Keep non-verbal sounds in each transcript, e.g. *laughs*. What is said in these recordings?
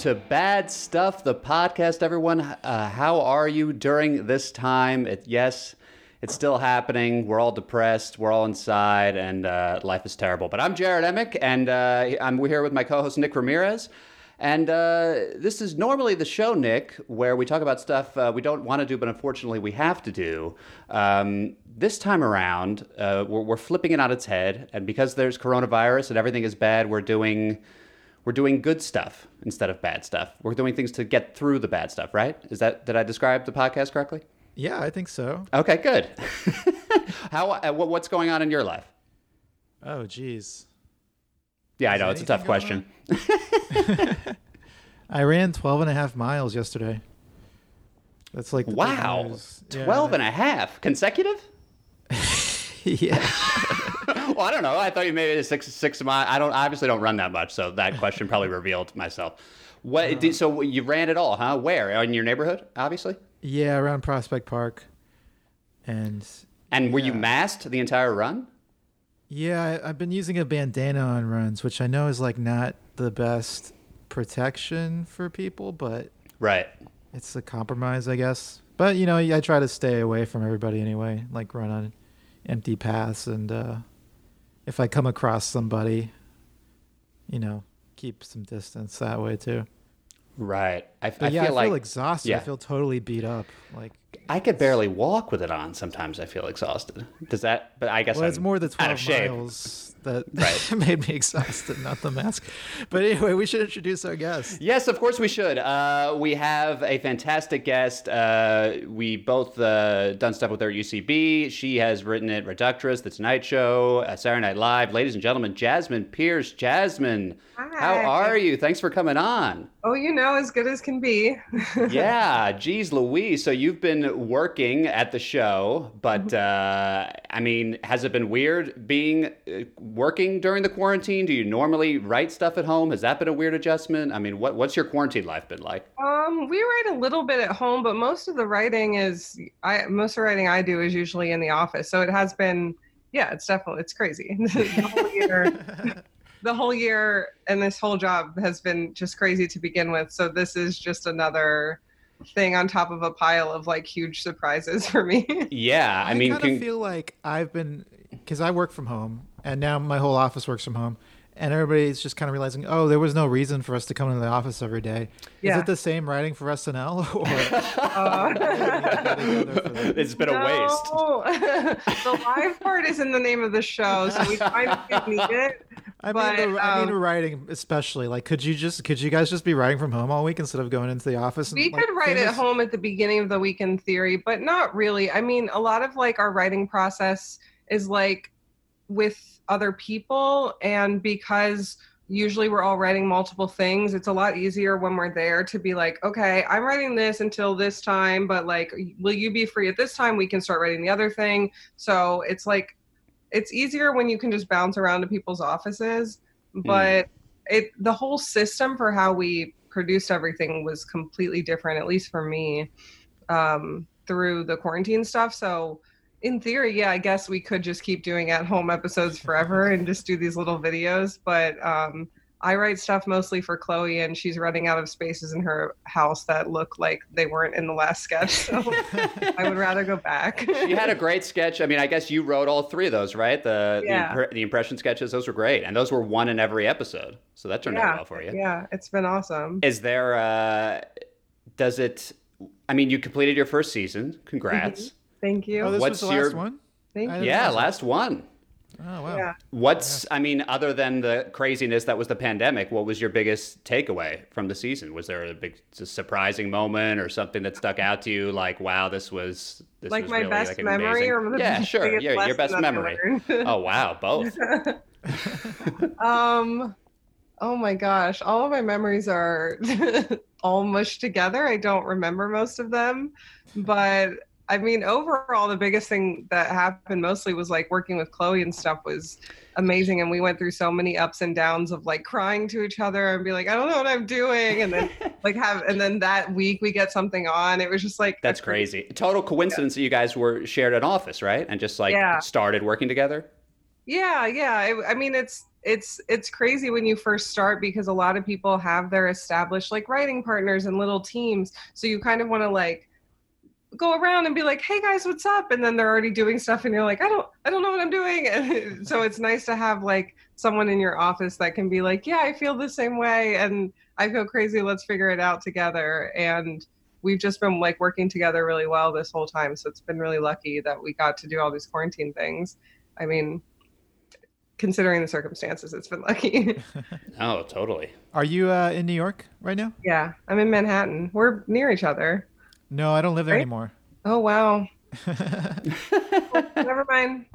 to Bad Stuff, the podcast, everyone. Uh, how are you during this time? It, yes, it's still happening. We're all depressed. We're all inside, and uh, life is terrible. But I'm Jared Emick, and uh, I'm here with my co-host Nick Ramirez. And uh, this is normally the show, Nick, where we talk about stuff uh, we don't want to do, but unfortunately we have to do. Um, this time around, uh, we're, we're flipping it on its head, and because there's coronavirus and everything is bad, we're doing we're doing good stuff instead of bad stuff. We're doing things to get through the bad stuff, right? Is that did I describe the podcast correctly? Yeah, I think so. Okay, good. *laughs* How uh, what's going on in your life? Oh, geez. Yeah, I know it's a tough question. *laughs* I ran 12 and a half miles yesterday. That's like Wow, news. Yeah, 12 and a half consecutive? *laughs* yeah. Well, I don't know. I thought you made it a six six mile. I don't obviously don't run that much, so that question probably *laughs* revealed myself. What? Did, so you ran it all, huh? Where in your neighborhood? Obviously. Yeah, around Prospect Park. And And were you masked the entire run? yeah, I, I've been using a bandana on runs, which I know is like not the best protection for people, but Right. it's a compromise, I guess. But you know, I try to stay away from everybody anyway, like run on empty paths, and uh, if I come across somebody, you know, keep some distance that way too. Right. I, I yeah, feel I feel like exhausted. yeah. I feel totally beat up. Like, I could barely walk with it on. Sometimes I feel exhausted. Does that? But I guess well, it's I'm more the out twelve of shape. miles that *laughs* Right. made me exhausted, not the mask. But anyway, we should introduce our guest. Yes, of course we should. Uh, we have a fantastic guest. Uh, we both uh, done stuff with her at UCB. She has written at Reductress, The Tonight Show, uh, Saturday Night Live. Ladies and gentlemen, Jasmine Pierce. Jasmine, how are you? Thanks for coming on. Oh, you know, as good as can be. *laughs* yeah, geez, Louise. So you've been working at the show, but uh, I mean, has it been weird being uh, working during the quarantine? Do you normally write stuff at home? Has that been a weird adjustment? I mean, what what's your quarantine life been like? Um, we write a little bit at home, but most of the writing is I most of the writing I do is usually in the office. So it has been yeah, it's definitely it's crazy. *laughs* the whole year *laughs* the whole year and this whole job has been just crazy to begin with. So this is just another thing on top of a pile of like huge surprises *laughs* for me. Yeah, I, mean, kind can, of feel like I've been because I work from home, and now my whole office works from home, and everybody's just kind of realizing, oh, there was no reason for us to come into the office every day. Is it the same writing for SNL, *laughs* or Uh, *laughs* it's been a waste. No. *laughs* the live part is in the name of the show, so we kind of did need it. I But, mean, the, I mean, um, writing especially. Like, could you just could you guys just be writing from home all week instead of going into the office? And, We like, could write at home at the beginning of the week in theory, but not really. I mean, a lot of like our writing process is like with other people, and because usually we're all writing multiple things, it's a lot easier when we're there to be like, okay, I'm writing this until this time, but like, will you be free at this time? We can start writing the other thing. So it's like, it's easier when you can just bounce around to people's offices, but it the whole system for how we produced everything was completely different, at least for me, um, through the quarantine stuff. So, in theory, yeah, I guess we could just keep doing at home episodes forever and just do these little videos. But um, I write stuff mostly for Chloe, and she's running out of spaces in her house that look like they weren't in the last sketch. So, I would rather go back. you had a great sketch. I mean, I guess you wrote all three of those, right? The Yeah. the, the impression sketches, those were great, and those were one in every episode. So that turned out well for you. Yeah, it's been awesome. Is there? Uh, does it? I mean, you completed your first season. Congrats. Thank you. Oh, this What's was the your- last one. Thank you. Yeah, last one. Oh wow. Yeah. What's? I mean, other than the craziness that was the pandemic, what was your biggest takeaway from the season? Was there a big a surprising moment or something that stuck out to you? Like, wow, this was this like was my really best like an memory amazing- or the yeah, sure, biggest yeah, your best memory. Oh wow, both. *laughs* um oh my gosh all of my memories are *laughs* all mushed together i don't remember most of them but i mean overall the biggest thing that happened mostly was like working with chloe and stuff was amazing and we went through so many ups and downs of like crying to each other and be like i don't know what i'm doing and then *laughs* like have and then that week we get something on it was just like That's crazy. Total coincidence that you guys were shared an office, right? And just like Yeah. started working together. Yeah, yeah. I, I mean, it's it's it's crazy when you first start because a lot of people have their established like writing partners and little teams so you kind of want to like go around and be like hey guys what's up and then they're already doing stuff and you're like i don't i don't know what i'm doing *laughs* and so it's nice to have like someone in your office that can be like yeah i feel the same way and i feel crazy let's figure it out together and we've just been like working together really well this whole time so it's been really lucky that we got to do all these quarantine things i mean considering the circumstances, it's been lucky. *laughs* *laughs* oh, totally. Are you uh, in New York right now? Yeah, I'm in Manhattan. We're near each other. No, I don't live there right? anymore. Oh wow. *laughs* Never mind.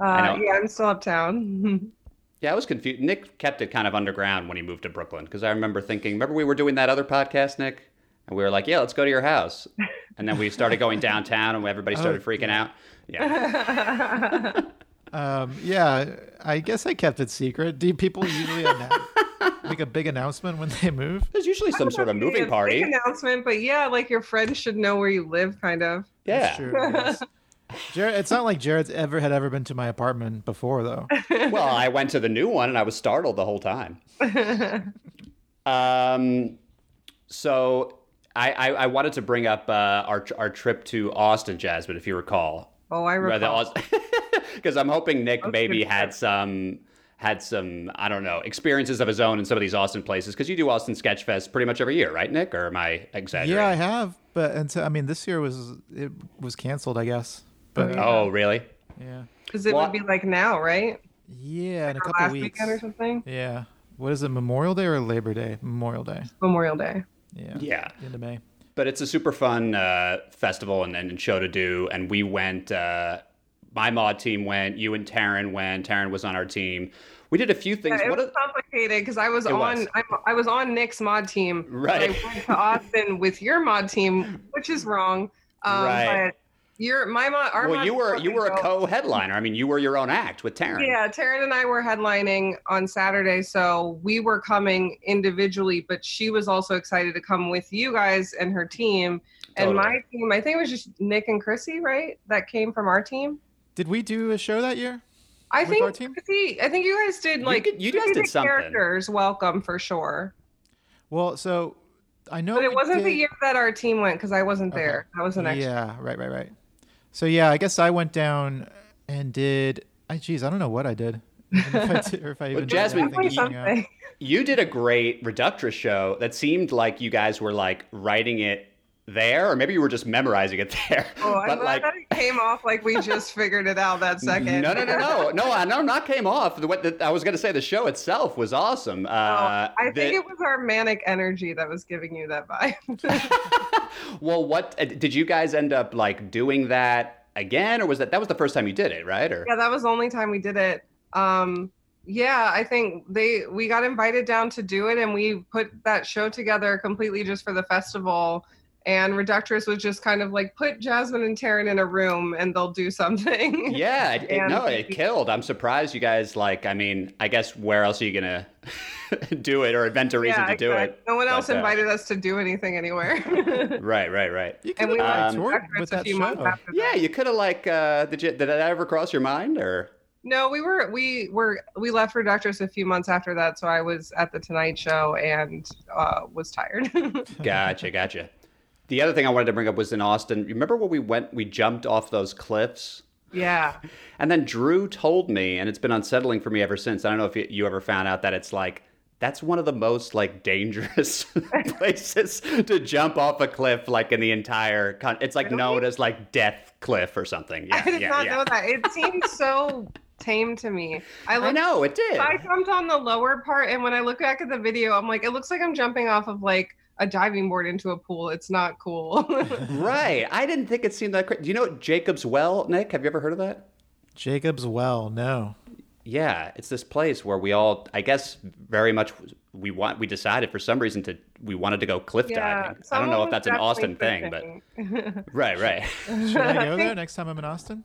Uh, yeah, I'm still uptown. *laughs* yeah, I was confused. Nick kept it kind of underground when he moved to Brooklyn because I remember thinking, remember we were doing that other podcast, Nick, and we were like, yeah, let's go to your house, and then we started going *laughs* downtown, and everybody started oh, freaking yeah. out. Yeah. Um, yeah, I guess I kept it secret. Do people usually announce, *laughs* make a big announcement when they move? There's usually some sort of moving party announcement, but yeah, like your friends should know where you live, kind of. Yeah. True, *laughs* Jared, it's not like Jared's ever had ever been to my apartment before, though. *laughs* well, I went to the new one and I was startled the whole time. um, so I, I, I wanted to bring up uh, our our trip to Austin, Jasmine, if you recall. Oh, I recall. Because I'm hoping Nick maybe had some had some I don't know experiences of his own in some of these Austin places. Because you do Austin Sketch Fest pretty much every year, right, Nick? Or am I exaggerating? Yeah, I have, but and so, I mean this year was it was canceled, I guess. But oh, really? Yeah. Because it well, would be like now, right? Yeah, like in a couple last weeks. Weekend or something. Yeah. What is it? Memorial Day or Labor Day? Memorial Day. Memorial Day. Yeah. Yeah. Into May but it's a super fun uh, festival and, and show to do. And we went, uh, my mod team went, you and Taryn went. Taryn was on our team. We did a few things. Yeah, it what was a, complicated because I was on was. I, I, was on Nick's mod team. Right. I went to Austin with your mod team, which is wrong. Um, right. But you're my mom. Our well, you were you were a co-headliner. I mean, you were your own act with Taryn. Yeah, Taryn and I were headlining on Saturday, so we were coming individually, but she was also excited to come with you guys and her team. Totally. And my team, I think it was just Nick and Chrissy, right? That came from our team. Did we do a show that year? I think Chrissy, I think you guys did like you, you guys did something. Characters welcome for sure. Well, so I know, but it wasn't did... the year that our team went because I wasn't okay. there. I was an extra. Yeah, right, right, right. So yeah, I guess I went down and did. I geez, I don't know what I did. *laughs* if I did or if I even well, Jasmine, you, you did a great reductress show that seemed like you guys were like writing it there, or maybe you were just memorizing it *laughs* there. Oh, but I'm like, that it came off like we just figured it out that *laughs* second. No, no, no, no, *laughs* no. I know, not came off. The, what the, I was going to say, the show itself was awesome. Uh, oh, I the, think it was our manic energy that was giving you that vibe. well, what uh, did you guys end up like doing that again, or was that that was the first time you did it, right? Or yeah, that was the only time we did it. Um, yeah, I think they we got invited down to do it, and we put that show together completely just for the festival and Reductress was just kind of like put Jasmine and Taryn in a room and they'll do *laughs* something. Yeah, it, it, no, it killed. I'm surprised you guys like. I mean, I guess where else are you gonna *laughs* do it or invent a reason yeah, to do it? No one else but, uh, invited uh, us to do anything anywhere. *laughs* right, right, right. You and we um, toured with that show. Yeah, you could have like. Uh, did you? Did that ever cross your mind or? No, we were we were we left Reductress a few months after that, so I was at the Tonight Show and uh, was tired. gotcha, gotcha. The other thing I wanted to bring up was in Austin. Remember when we went, we jumped off those cliffs? Yeah. *laughs* And then Drew told me, and it's been unsettling for me ever since. I don't know if you ever found out that it's like, that's one of the most like dangerous *laughs* places to jump off a cliff like in the entire con- it's like really? known as like death cliff or something yeah i did yeah, not yeah. know that it seems so tame to me I, looked, I know it did i jumped on the lower part and when i look back at the video i'm like it looks like i'm jumping off of like a diving board into a pool. It's not cool. *laughs* right. I didn't think it seemed that crazy. Do you know Jacob's Well, Nick? Have you ever heard of that? Jacob's Well, no. Yeah, it's this place where we all, I guess, very much we want. We decided for some reason to we wanted to go cliff yeah, diving. I don't know if that's an Austin thing, but right, right. *laughs* Should I go there next time I'm in Austin?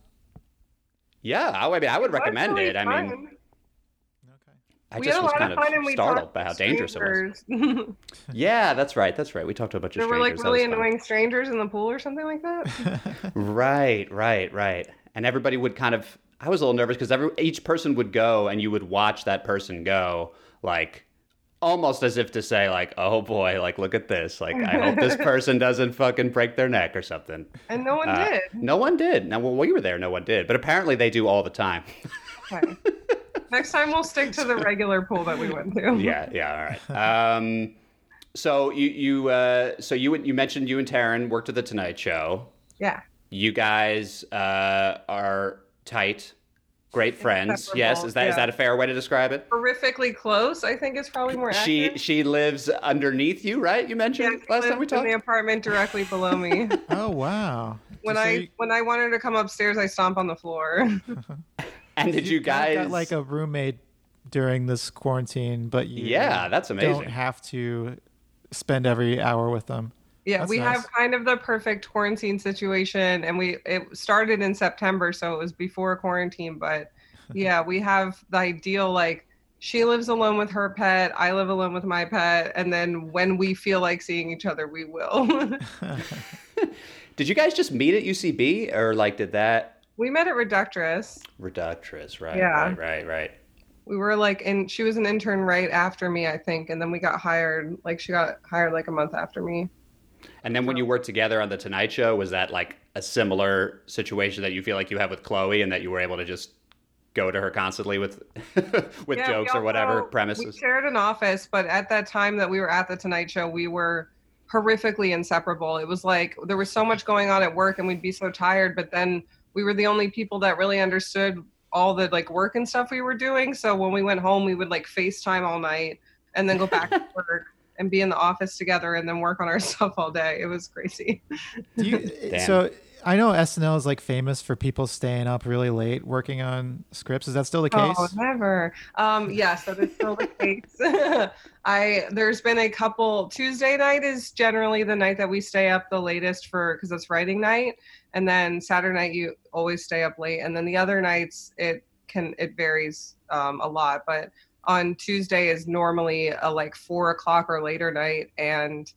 Yeah, I, mean, I would recommend it. Fun. I mean, I we just was kind of, of startled by how dangerous it was. *laughs* yeah, that's right. That's right. We talked to a bunch there of strangers. There were like really annoying fun. strangers in the pool or something like that. *laughs* right, right, right. And everybody would kind of I was a little nervous because every each person would go and you would watch that person go like almost as if to say like oh boy like look at this like i hope this *laughs* person doesn't fucking break their neck or something And no one Uh, did. no one did now when we were there no one did but apparently they do all the time Okay. Next time we'll stick to the regular pool that we went to. *laughs* yeah yeah all right um so you you uh so you you mentioned you and Taryn worked at the tonight show Yeah. you guys uh are tight great friends yes is that is yeah. that a fair way to describe it Horrifically close, I think is probably more she accurate. she she lives underneath you right you mentioned she last time we talked. in the apartment directly below me. *laughs* Oh wow. when So I you- when I wanted to come upstairs, I stomp on the floor. *laughs* *laughs* and did you guys got like a roommate during this quarantine, but you Yeah, that's amazing. don't have to spend every hour with them. Yeah, That's we nice. have kind of the perfect quarantine situation, and we it started in September, so it was before quarantine. But *laughs* yeah, we have the ideal like she lives alone with her pet, I live alone with my pet, and then when we feel like seeing each other, we will. *laughs* Did you guys just meet at UCB or like did that we met at Reductress. reductress? Right, Yeah. right, right, right. We were like, and she was an intern right after me, I think, and then we got hired. Like she got hired like a month after me. And then when you worked together on the Tonight Show, was that like a similar situation that you feel like you have with Chloe, and that you were able to just go to her constantly with *laughs* with Yeah, jokes or whatever also- We premises? shared an office, but at that time that we were at the Tonight Show, we were horrifically inseparable. It was like there was so much going on at work, and we'd be so tired. But then we were the only people that really understood all the like work and stuff we were doing. So when we went home, we would like FaceTime all night, and then go back to *laughs* work and be in the office together, and then work on our stuff all day. It was crazy. Do you, *laughs* so I know SNL is like famous for people staying up really late working on scripts. Is that still the case? Oh, never. Um, yes, that is still the case. *laughs* I there's been a couple. Tuesday night is generally the night that we stay up the latest for because it's writing night, and then Saturday night you always stay up late, and then the other nights it can it varies um, a lot, but on Tuesday is normally a like four o'clock or later night, and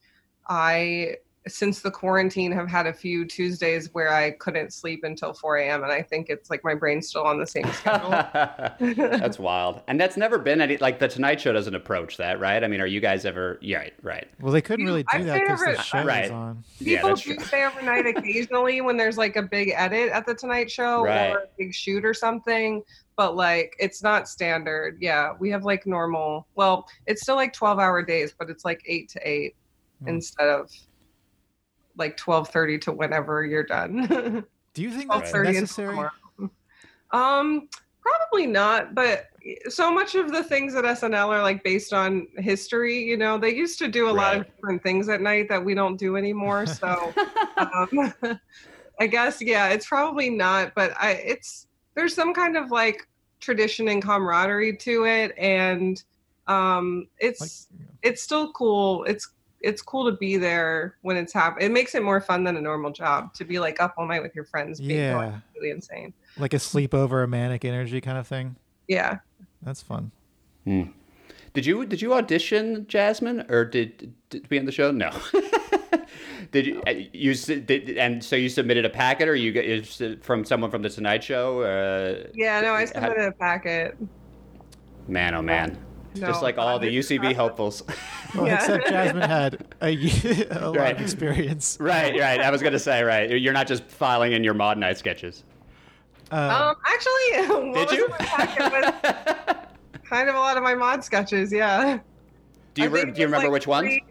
I since the quarantine have had a few Tuesdays where I couldn't sleep until 4 a.m. and I think it's like my brain's still on the same schedule. *laughs* that's wild, and that's never been any like the Tonight Show doesn't approach that, right? I mean, are you guys ever? Yeah, right, right. Well, they couldn't You- really I've do that because the show Right. is on. Yeah, People that's do true. stay overnight *laughs* occasionally when there's like a big edit at the Tonight Show Right. or a big shoot or something, but like it's not standard. Yeah, we have like normal. Well, it's still like 12 hour days, but it's like eight to eight Hmm. instead of like 12:30 to whenever you're done. *laughs* Do you think that's 12:30 until necessary? tomorrow. Um, probably not, but so much of the things at SNL are like based on history. You know, they used to do a lot of different things at night that we don't do anymore. So, *laughs* um, *laughs* I guess yeah, it's probably not, but I it's there's some kind of like tradition and camaraderie to it, and um, it's Like, it's still cool. It's it's cool to be there when it's happening. It makes it more fun than a normal job to be like up all night with your friends. being Yeah. really insane. like a sleepover, a manic energy kind of thing. Yeah. That's fun. Did you did you audition Jasmine or did did to be on the show? No. *laughs* did you uh, you did and so you submitted a packet or you get is it from someone from the Tonight Show? Uh, Yeah, no, I How- submitted a packet. man, oh man, No, just like all uh, the UCB hopefuls. Well, *laughs* Yeah. except Jasmine had a, ye- *laughs* a lot Right. of experience. right, right. I was gonna say right. You're not just filing in your mod night sketches. Um, Um, actually, *laughs* what Did was you? in my packet was kind of a lot of my mod sketches. Yeah. do you re- do you remember like, which ones? three-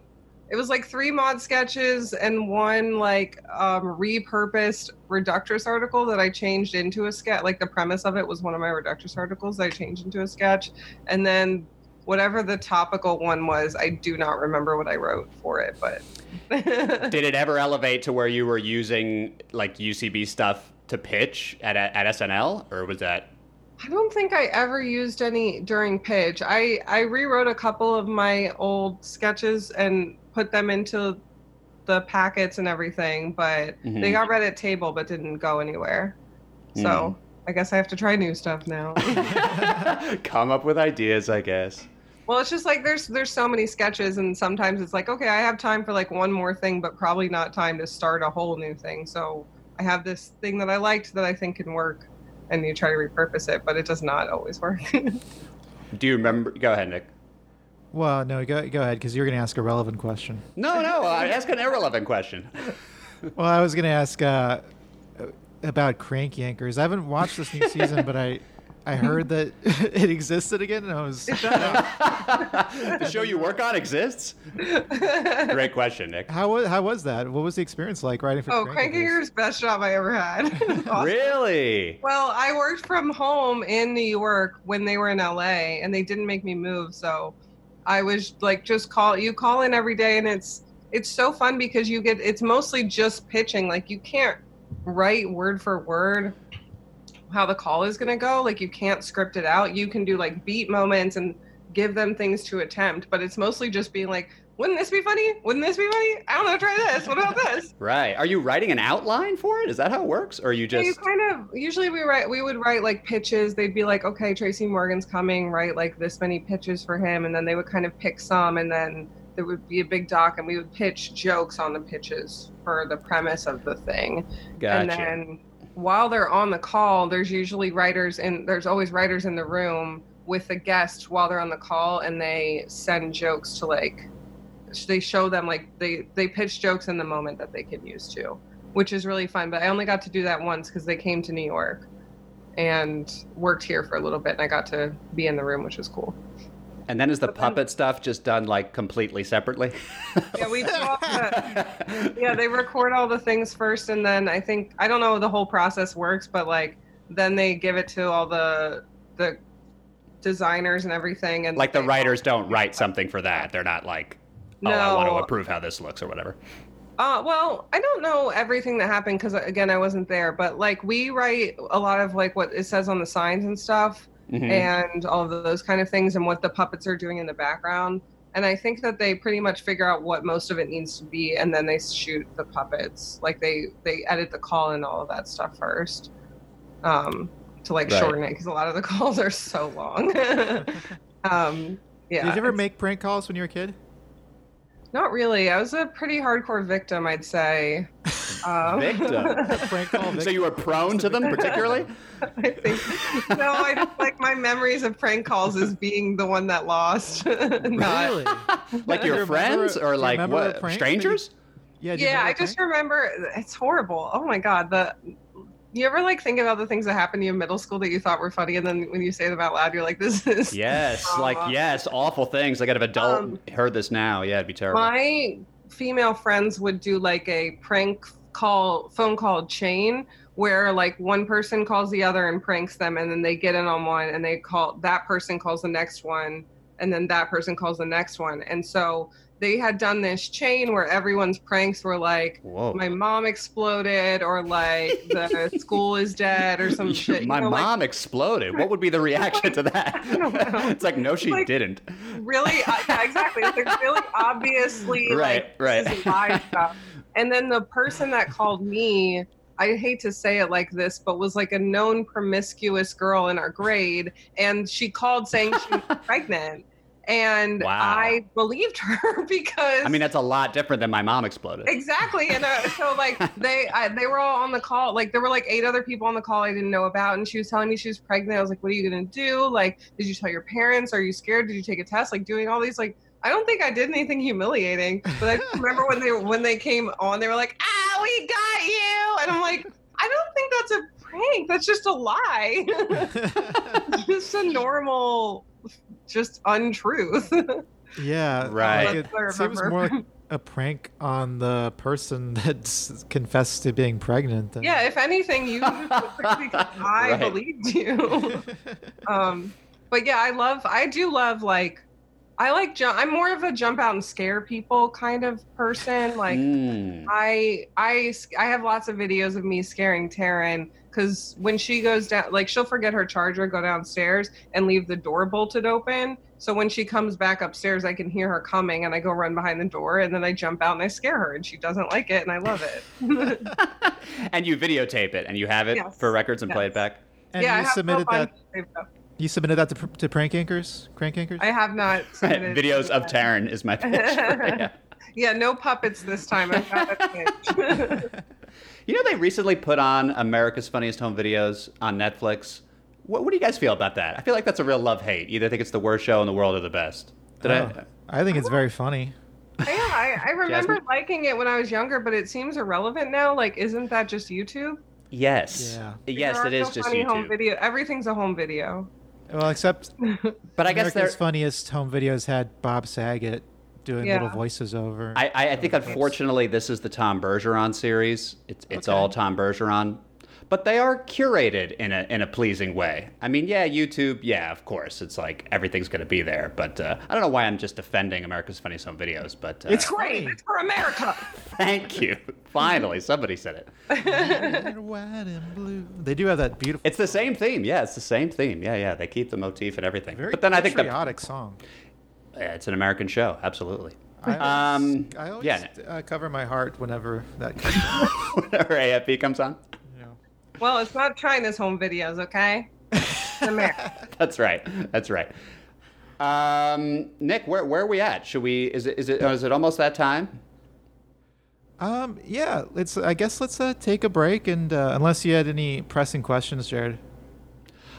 It was like three mod sketches and one like um, repurposed Reductress article that I changed into a sketch. Like the premise of it was one of my Reductress articles that I changed into a sketch, and then whatever the topical one was, I do not remember what I wrote for it, but. *laughs* Did it ever elevate to where you were using like UCB stuff to pitch at at SNL, or was that? I don't think I ever used any during pitch. I I rewrote a couple of my old sketches and put them into the packets and everything, but Mhm. they got read at table but didn't go anywhere. So Mm. I guess I have to try new stuff now. *laughs* Come up with ideas, I guess. Well, it's just like there's there's so many sketches and sometimes it's like okay, I have time for like one more thing, but probably not time to start a whole new thing. So I have this thing that I liked that I think can work. and you try to repurpose it, but it does not always work. *laughs* Do you remember? Go ahead, Nick. Well, no, go go ahead because you're going to ask a relevant question. No, no, I ask an irrelevant question. *laughs* Well, I was going to ask uh, about Crank Yankers. I haven't watched this new season, but I I heard that *laughs* it existed again, and I was. *laughs* the show you work on exists? Great question, Nick. How was how was that? What was the experience like writing for? oh, Crank Crank best job I ever had. *laughs* Awesome. Really? Well, I worked from home in New York when they were in LA, and they didn't make me move. So I was like, just call. You call in every day, and it's it's so fun because you get. It's mostly just pitching. Like you can't write word for word how the call is going to go. Like you can't script it out. You can do like beat moments and give them things to attempt, but it's mostly just being like, wouldn't this be funny? Wouldn't this be funny? I don't know. Try this. What about this? *laughs* Right. Are you writing an outline for it? Is that how it works? Or are you Yeah, you just. kind of usually we write we would write like pitches. They'd be like, okay, Tracy Morgan's coming, write like this many pitches for him, and then they would kind of pick some, and then there would be a big doc, and we would pitch jokes on the pitches for the premise of the thing. And then while they're on the call, there's usually writers and there's always writers in the room with the guest while they're on the call, and they send jokes to like they show them like they they pitch jokes in the moment that they can use too, which is really fun. But I only got to do that once because they came to New York and worked here for a little bit, and I got to be in the room, which was cool. And then is the puppet stuff just done like completely separately? *laughs* Yeah, we do all the, yeah they record all the things first and then i think i don't know the whole process works but like then they give it to all the the designers and everything and like the writers don't write something for that. They're not like, oh, I want to approve how this looks or whatever. uh well i don't know everything that happened because again i wasn't there but like we write a lot of like what it says on the signs and stuff Mhm. and all of those kind of things and what the puppets are doing in the background and i think that they pretty much figure out what most of it needs to be and then they shoot the puppets like they they edit the call and all of that stuff first um to like Right. shorten it because a lot of the *laughs* calls are so long *laughs* um yeah Did you ever make prank calls when you were a kid? not really i was a pretty hardcore victim i'd say *laughs* um, Victim? *laughs* prank call So you were prone to them particularly? I think no, I just like my memories of prank calls as being the one that lost. *laughs* Not- Really? *laughs* like Do you your remember- friends do or like what? prank you- Strangers? Yeah. yeah, I just remember it's horrible. Oh my god, the you ever like think about the things that happened to you in middle school that you thought were funny, and then when you say them out loud, you're like, "This is Yes, like yes, awful things. Like if adult Um, heard this now, yeah, it'd be terrible. My female friends would do like a prank call, phone call chain where like one person calls the other and pranks them, and then they get in on one, and they call that person calls the next one, and then that person calls the next one, and so they had done this chain where everyone's pranks were like Whoa. my mom exploded or like the *laughs* school is dead or some *laughs* shit. My know, like, mom exploded. What would be the reaction to that? *laughs* I don't know. it's like no, she Like- didn't. really uh, yeah, exactly it's like really obviously Right, like right. live stuff and then the person that called me i hate to say it like this but was like a known promiscuous girl in our grade and she called saying she was *laughs* pregnant. And Wow. i believed her *laughs* because I mean, that's a lot different than my mom exploded. exactly and uh, so like *laughs* they I, they were all on the call like there were like eight other people on the call i didn't know about and she was telling me she was pregnant. I was like what are you gonna do? Like did you tell your parents? Are you scared? Did you take a test? Like doing all these like i don't think i did anything humiliating but i *laughs* remember when they when they came on they were like ah we got you and i'm like i don't think that's a prank that's just a lie *laughs* just a normal just untruth yeah. Right. Like, it seems more like *laughs* a prank on the person that's confessed to being pregnant. Than... yeah if anything you because i Right. believed you um but yeah i love i do love like i like jump i'm more of a jump out and scare people kind of person like Mm. i i i have lots of videos of me scaring taryn because when she goes down like she'll forget her charger go downstairs and leave the door bolted open so when she comes back upstairs i can hear her coming and i go run behind the door and then i jump out and i scare her and she doesn't like it and i love it *laughs* and you videotape it and you have it Yes. for records and play it back. And yeah I you have submitted no fun that. Saved up. You submitted that to, pr- to prank anchors, Crank Yankers. I have not *laughs* submitted Videos of yet. Taryn is my *laughs* pitch. yeah. Yeah, no puppets this time. I've got. *laughs* You know, they recently put on America's Funniest Home Videos on Netflix. What, what do you guys feel about that? I feel like that's a real love hate. Either think it's the worst show in the world or the best. Did Oh, I think it's very funny. Yeah, I, I remember Jasmine? liking it when I was younger, but it seems irrelevant now. Like, isn't that just YouTube? Yes. Yeah. Yes, There it are is no just funny home video. Everything's a home video. Well, except *laughs* But I guess they're. America's Funniest Home Videos had Bob Saget doing little voices over. I, I, I think unfortunately this is the Tom Bergeron series. It's it's Okay. all Tom Bergeron, but they are curated in a in a pleasing way. I mean, yeah, YouTube, yeah, of course, it's like everything's going to be there. But uh, I don't know why I'm just defending America's Funniest Home Videos. But uh, It's Great, it's for America. *laughs* thank you. Finally, somebody said it. White, and blue. They do have that beautiful, It's the same theme. Yeah, it's the same theme. Yeah, yeah. They keep the motif and everything. very but then I think the, patriotic song. yeah, it's an American show. Absolutely. I always, Um, I always yeah. uh, cover my heart whenever that comes. Whenever AFV comes on. You know. well, it's not China's home videos, okay? *laughs* That's right. That's right. Um, Nick, where where are we at? Should we? Is it is it is it almost that time? Um, yeah, let's. I guess let's uh, take a break, and uh, unless you had any pressing questions, Jared.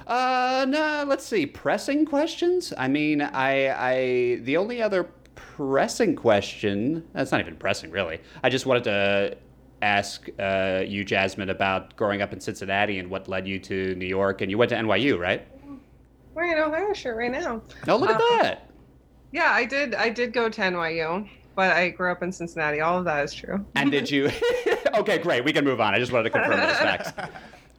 Uh, no. Let's see. Pressing questions. I mean, I I the only other pressing question. That's not even pressing, really. I just wanted to ask uh, you, Jasmine, about growing up in Cincinnati and what led you to New York. And you went to NYU, right? Wearing in Ohio shirt right now. Oh, look at Uh, that. Yeah, I did. I did go to NYU, but I grew up in Cincinnati. All of that is true. And did you? *laughs* *laughs* okay, great. We can move on. I just wanted to confirm those facts. *laughs*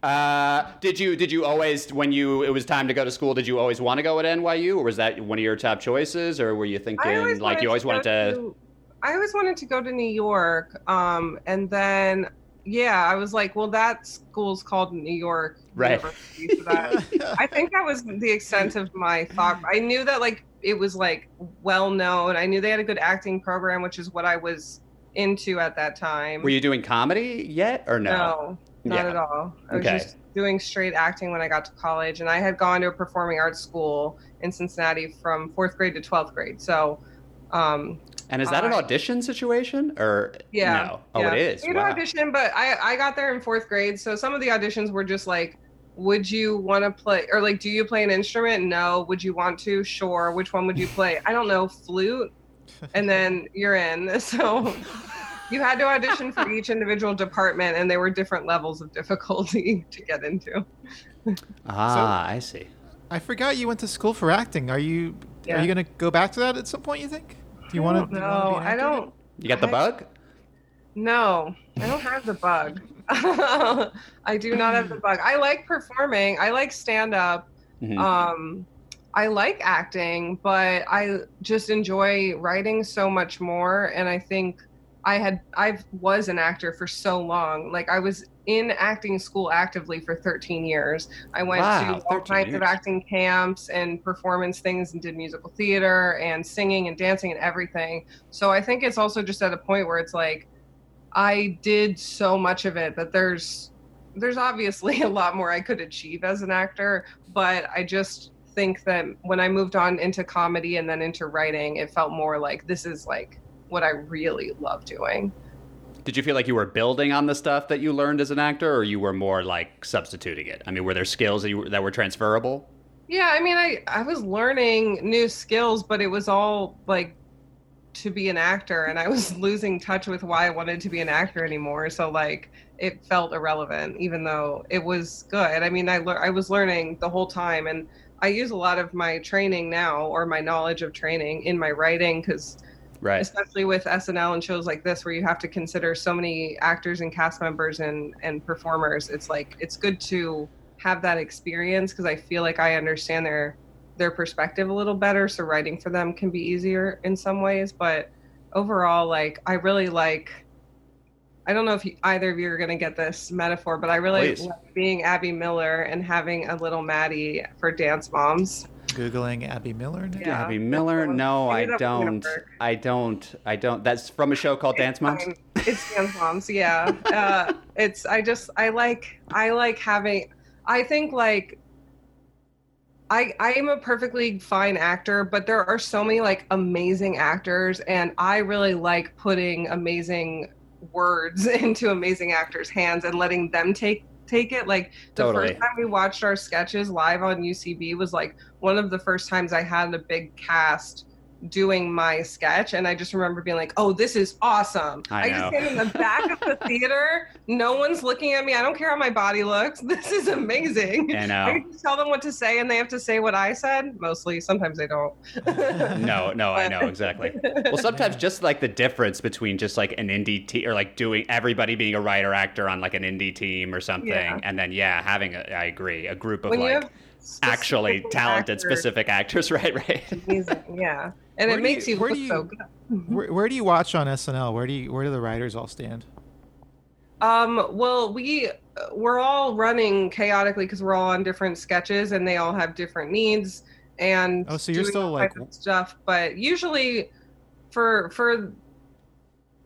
Uh, did you? Did you always, when you it was time to go to school, did you always want to go at NYU, or was that one of your top choices, or were you thinking like you always wanted to? go I always wanted to go to New York, um, and then yeah, I was like, well, that school's called New York Right. So that, *laughs* I think that was the extent of my thought. I knew that like it was like well known. I knew they had a good acting program, which is what I was into at that time. Were you doing comedy yet, or no? No, not Yeah. at all. I was Okay. just doing straight acting when I got to college, and I had gone to a performing arts school in Cincinnati from fourth grade to twelfth grade. So, um, And is that an audition situation, or yeah, no? Oh, yeah. it is. We had Wow. audition, but I I got there in fourth grade, so some of the auditions were just like, would you want to play, or like, do you play an instrument? No. Would you want to? Sure. Which one would you play? I don't know, flute, and then you're in. *laughs* So. You had to audition for each individual department, and there were different levels of difficulty *laughs* to get into. Ah, I see. I forgot you went to school for acting. Are you Yeah. are you gonna go back to that at some point? You think? Do you I want don't to? know. I don't. You got the I- bug? No, I don't have the bug. *laughs* I do not have the *laughs* bug. I like performing. I like stand up. Mhm. Um, I like acting, but I just enjoy writing so much more. And I think I had I was an actor for so long. Like I was in acting school actively for 13 years. I went Wow, to all 13 kinds of acting camps and performance things and did musical theater and singing and dancing and everything. So I think it's also just at a point where it's like I did so much of it that there's there's obviously *laughs* a lot more I could achieve as an actor, but I just think that when I moved on into comedy and then into writing, it felt more like this is like what I really love doing. Did you feel like you were building on the stuff that you learned as an actor, or you were more like substituting it? I mean, were there skills that, you, that were transferable? Yeah, I mean, I I was learning new skills, but it was all like to be an actor, and I was *laughs* losing touch with why I wanted to be an actor anymore. So like, it felt irrelevant, even though it was good. I mean, I lear- I was learning the whole time, and I use a lot of my training now, or my knowledge of training, in my writing, because Right. especially with SNL and shows like this where you have to consider so many actors and cast members and and performers it's like it's good to have that experience because I feel like I understand their their perspective a little better so writing for them can be easier in some ways but overall like I really like I don't know if you, either of you are going to get this metaphor but I really Please. like being Abby Miller and having a little Maddie for Dance Moms Googling Abby Miller. now? Yeah. Abby Miller? No, I I knew that was gonna don't. I don't. I don't. That's from a show called Dance Moms. Fine. It's *laughs* Dance Moms, yeah. Uh, it's I just I like I like having I think like I I am a perfectly fine actor, but there are so many like amazing actors and I really like putting amazing words *laughs* into amazing actors' hands and letting them take take it. Like the Totally. first time we watched our sketches live on UCB was like one of the first times I had a big cast doing my sketch and I just remember being like, "Oh, this is awesome." I just know. stand in the back of the *laughs* theater. No one's looking at me. I don't care how my body looks. *laughs* This is amazing. I I know. can just tell them what to say and they have to say what I said. Mostly, sometimes they don't. *laughs* No, no, I know exactly. Well, sometimes just like the difference between just like an indie team or like doing everybody being a writer actor on like an indie team or something, Yeah. and then yeah, having a, I agree, a group of When like actually talented actors, specific actors, right? Right. amazing, yeah, and Where it makes you- you, where look do so you- good. Where, where do you watch on SNL? Where do you where do the writers all stand? Um, well, we we're all running chaotically because we're all on different sketches and they all have different needs and Oh, so you're still, like- stuff. But usually, for for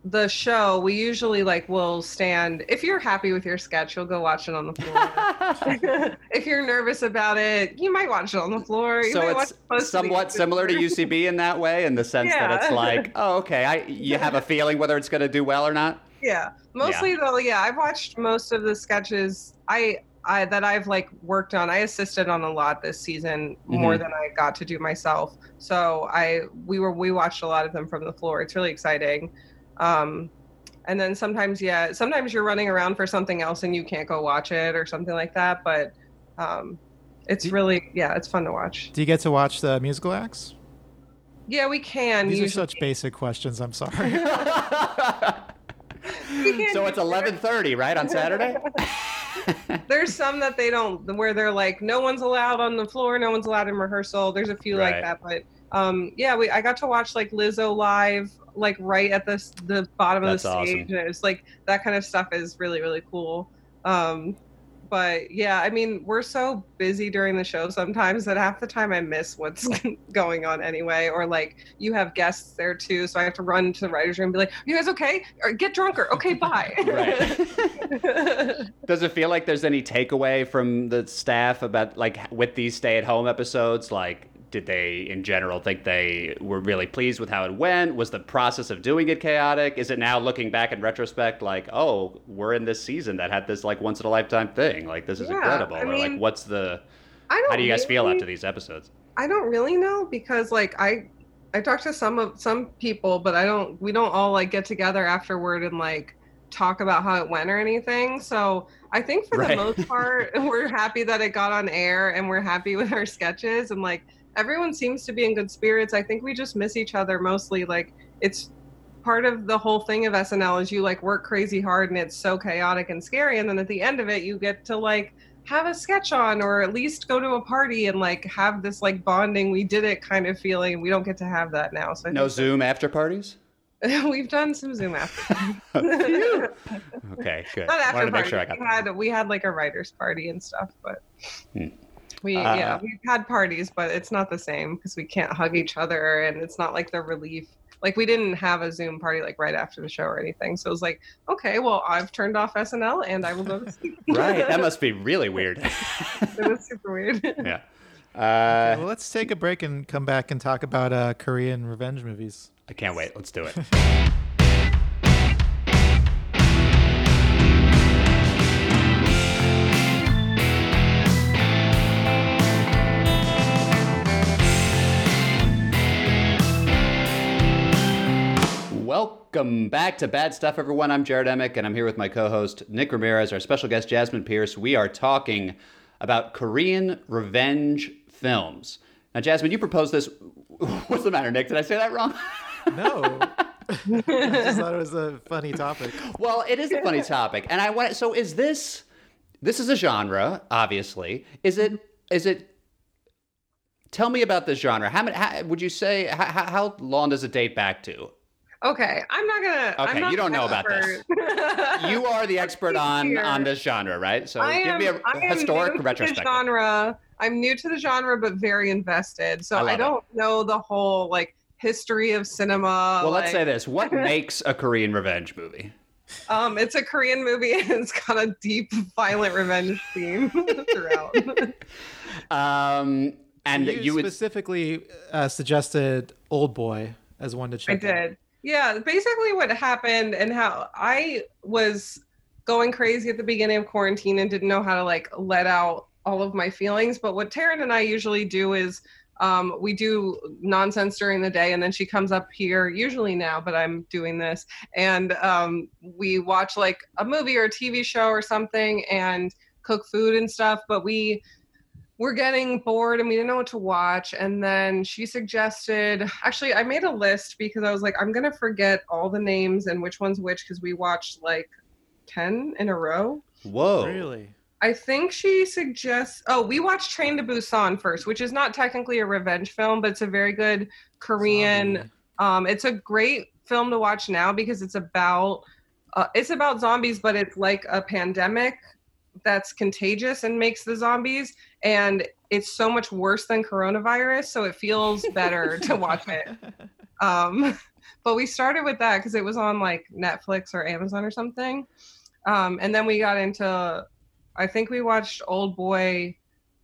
the show, we usually like will stand. If you're happy with your sketch, you'll go watch it on the floor. *laughs* if you're nervous about it, you might watch it on the floor. You so might it's it close to somewhat similar to. UCB in that way, in the sense that it's *laughs* like, oh, okay, I you have a feeling whether it's going to do well or not. Yeah, mostly though. Yeah, I've watched most of the sketches I I that I've like worked on. I assisted on a lot this season more Mhm. than I got to do myself. So I we were we watched a lot of them from the floor. It's really exciting. Um, and then sometimes yeah, sometimes you're running around for something else and you can't go watch it or something like that. But um, it's Do- really yeah, it's fun to watch. Do you get to watch the musical acts? Yeah, we can. These are such basic questions. I'm sorry. *laughs* *laughs* So it's eleven thirty, right, on Saturday. *laughs* There's some that they don't, where they're like, no one's allowed on the floor, no one's allowed in rehearsal. There's a few Right. like that, but um, yeah, we I got to watch like Lizzo live, like right at the the bottom That's of the stage, awesome. and it's like that kind of stuff is really really cool. Um, but yeah, I mean, we're so busy during the show sometimes that half the time I miss what's *laughs* going on anyway, or like you have guests there too, so I have to run to the writers' room and be like, "You guys okay? Or get drunker? Okay, bye." *laughs* *laughs* Does it feel like there's any takeaway from the staff about like with these stay-at-home episodes? Like, did they in general think they were really pleased with how it went? Was the process of doing it chaotic? Is it now looking back in retrospect like, oh, we're in this season that had this like once in a lifetime thing? Like this is Yeah, incredible. I or like what's the I don't how do you guys feel after these episodes? I don't really know because like I I talked to some of some people, but I don't we don't all like get together afterward and like talk about how it went or anything. So I think for Right. the most part *laughs* we're happy that it got on air and we're happy with our sketches and like everyone seems to be in good spirits. I think we just miss each other mostly like it's part of the whole thing of SNL is you like work crazy hard and it's so chaotic and scary and then at the end of it you get to like have a sketch on or at least go to a party and like have this like bonding we did it kind of feeling we don't get to have that now so I No Zoom after parties? *laughs* we've done some zoom after *laughs* Okay, good. not after Wanted to make parties sure I got we had we had like a writers party and stuff but Hmm. We Uh, yeah we've had parties but it's not the same because we can't hug each other and it's not like the relief like we didn't have a zoom party like right after the show or anything so it was like okay well i've turned off snl and i will go to sleep *laughs* Right, that must be *laughs* really weird. *laughs* it was super weird yeah. Okay, Uh, well, let's take a break and come back and talk about uh, Korean revenge movies. I can't wait. Let's do it. Welcome back to Bad Stuff, everyone. I'm Jared Emick, and I'm here with my co-host Nick Ramirez, our special guest Jasmine Pierce. We are talking about Korean revenge films. Now, Jasmine, you proposed this. *laughs* What's the matter, Nick? Did I say that wrong? *laughs* No, I just thought it was a funny topic. Well, it is a funny topic, and I want. So, is this? This is a genre, obviously. Is it? Is it? Tell me about this genre. How many? How, would you say? How, how long does it date back to? Okay, I'm not gonna. I'm Okay, not you don't know about this. You are the *laughs* expert on Here. on this genre, right? So, I give am, me a I historic new retrospective. genre. I'm new to the genre, but very invested. So I I, don't know the whole like history of cinema. Well, let's say this: What *laughs* makes a Korean revenge movie? Um, it's a Korean movie *laughs* and it's got a deep, violent revenge theme throughout. Um, and you, you would specifically uh, suggested Old Boy as one to check. I did. out. Yeah, basically what happened and how I was going crazy at the beginning of quarantine and didn't know how to like let out all of my feelings. But what Taryn and I usually do is um, we do nonsense during the day and then she comes up here usually now but i'm doing this and um, we watch like a movie or a tv show or something and cook food and stuff but we were getting bored and we didn't know what to watch and then she suggested actually i made a list because i was like i'm gonna forget all the names and which one's which because we watched like 10 in a row Whoa. Really? I think she suggests. Oh, we watched Train to Busan first, which is not technically a revenge film, but it's a very good Korean. Um, it's a great film to watch now because it's about uh, it's about zombies, but it's like a pandemic that's contagious and makes the zombies, and it's so much worse than coronavirus, so it feels *laughs* better to watch it. Um, *laughs* but we started with that because it was on like Netflix or Amazon or something, um, and then we got into. I think we watched Old Boy,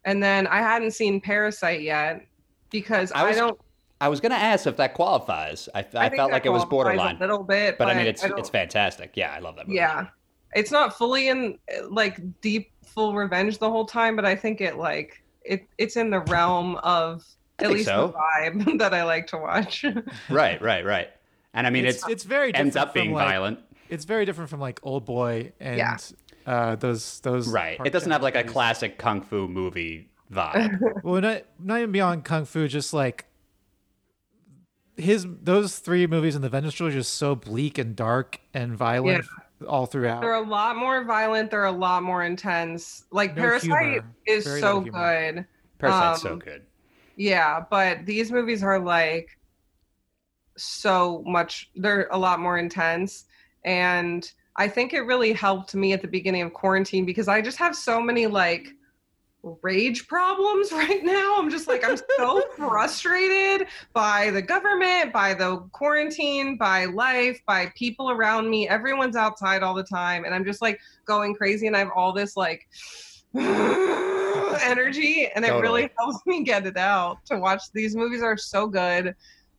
and then I hadn't seen Parasite yet because I I, was- don't. I was gonna ask if that qualifies. I, I, I, felt like it was borderline, a little bit, but I mean it's don't- it's fantastic. Yeah, I love that movie. yeah, it's not fully in like deep full revenge the whole time, but I think it like it it's in the realm of I at least so. the vibe *laughs* that I like to watch. *laughs* Right, right, right. And I mean it's, it's, it's very different ends up being from, like, violent. It's very different from like Old Boy and Yeah. uh, those those. Right. It doesn't have like a classic kung fu movie vibe. movies. *laughs* Well, not not even beyond kung fu, just like his those three movies in the Vengeance trilogy are just so bleak and dark and violent all throughout. They're a lot more violent. They're a lot more intense. Like No Parasite humor. is Very so little humor. good. Parasite's so Um, good. Yeah, but these movies are like so much they're a lot more intense and I think it really helped me at the beginning of quarantine because I just have so many like rage problems *laughs* right now. I'm just like I'm so *laughs* frustrated by the government, by the quarantine, by life, by people around me. Everyone's outside all the time and I'm just like going crazy and I have all this like *sighs* energy and it Totally. really helps me get it out to watch these movies are so good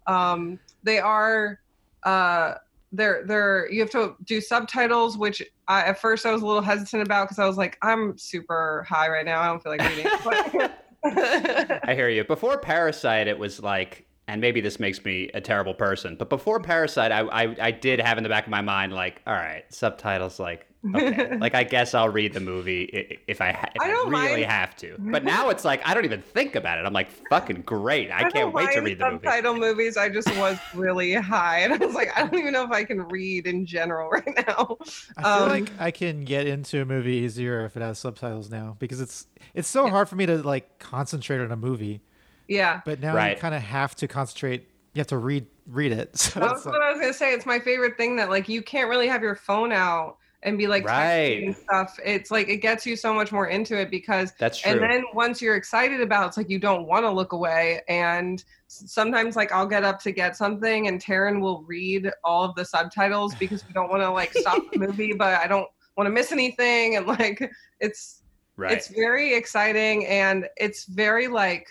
um they are uh they're they're you have to do subtitles which I, at first i was a little hesitant about because i was like i'm super high right now i don't feel like reading *laughs* I hear you. Before Parasite, it was like, and maybe this makes me a terrible person, but before Parasite, I, I, I did have in the back of my mind, like, all right, subtitles, like, okay, *laughs* like I guess I'll read the movie i- i- if I, if I I, don't really mind. have to. *laughs* But now it's like I don't even think about it. I'm like, fucking great! I, don't can't wait to read the movie. subtitle movies. I just was really high, *laughs* and I was like, I don't even know if I can read in general right now. I feel Um, like I can get into a movie easier if it has subtitles now because it's it's so hard for me to like concentrate on a movie. Yeah, But now Right. you kind of have to concentrate. You have to read read it. So That's it's like- what I was gonna say. It's my favorite thing that like you can't really have your phone out and be like Right. stuff. It's like it gets you so much more into it because That's true. and then once you're excited about it, it's like you don't want to look away and sometimes like I'll get up to get something and Taryn will read all of the subtitles because we don't want to *laughs* like stop the movie but I don't want to miss anything and like it's right. it's very exciting and it's very like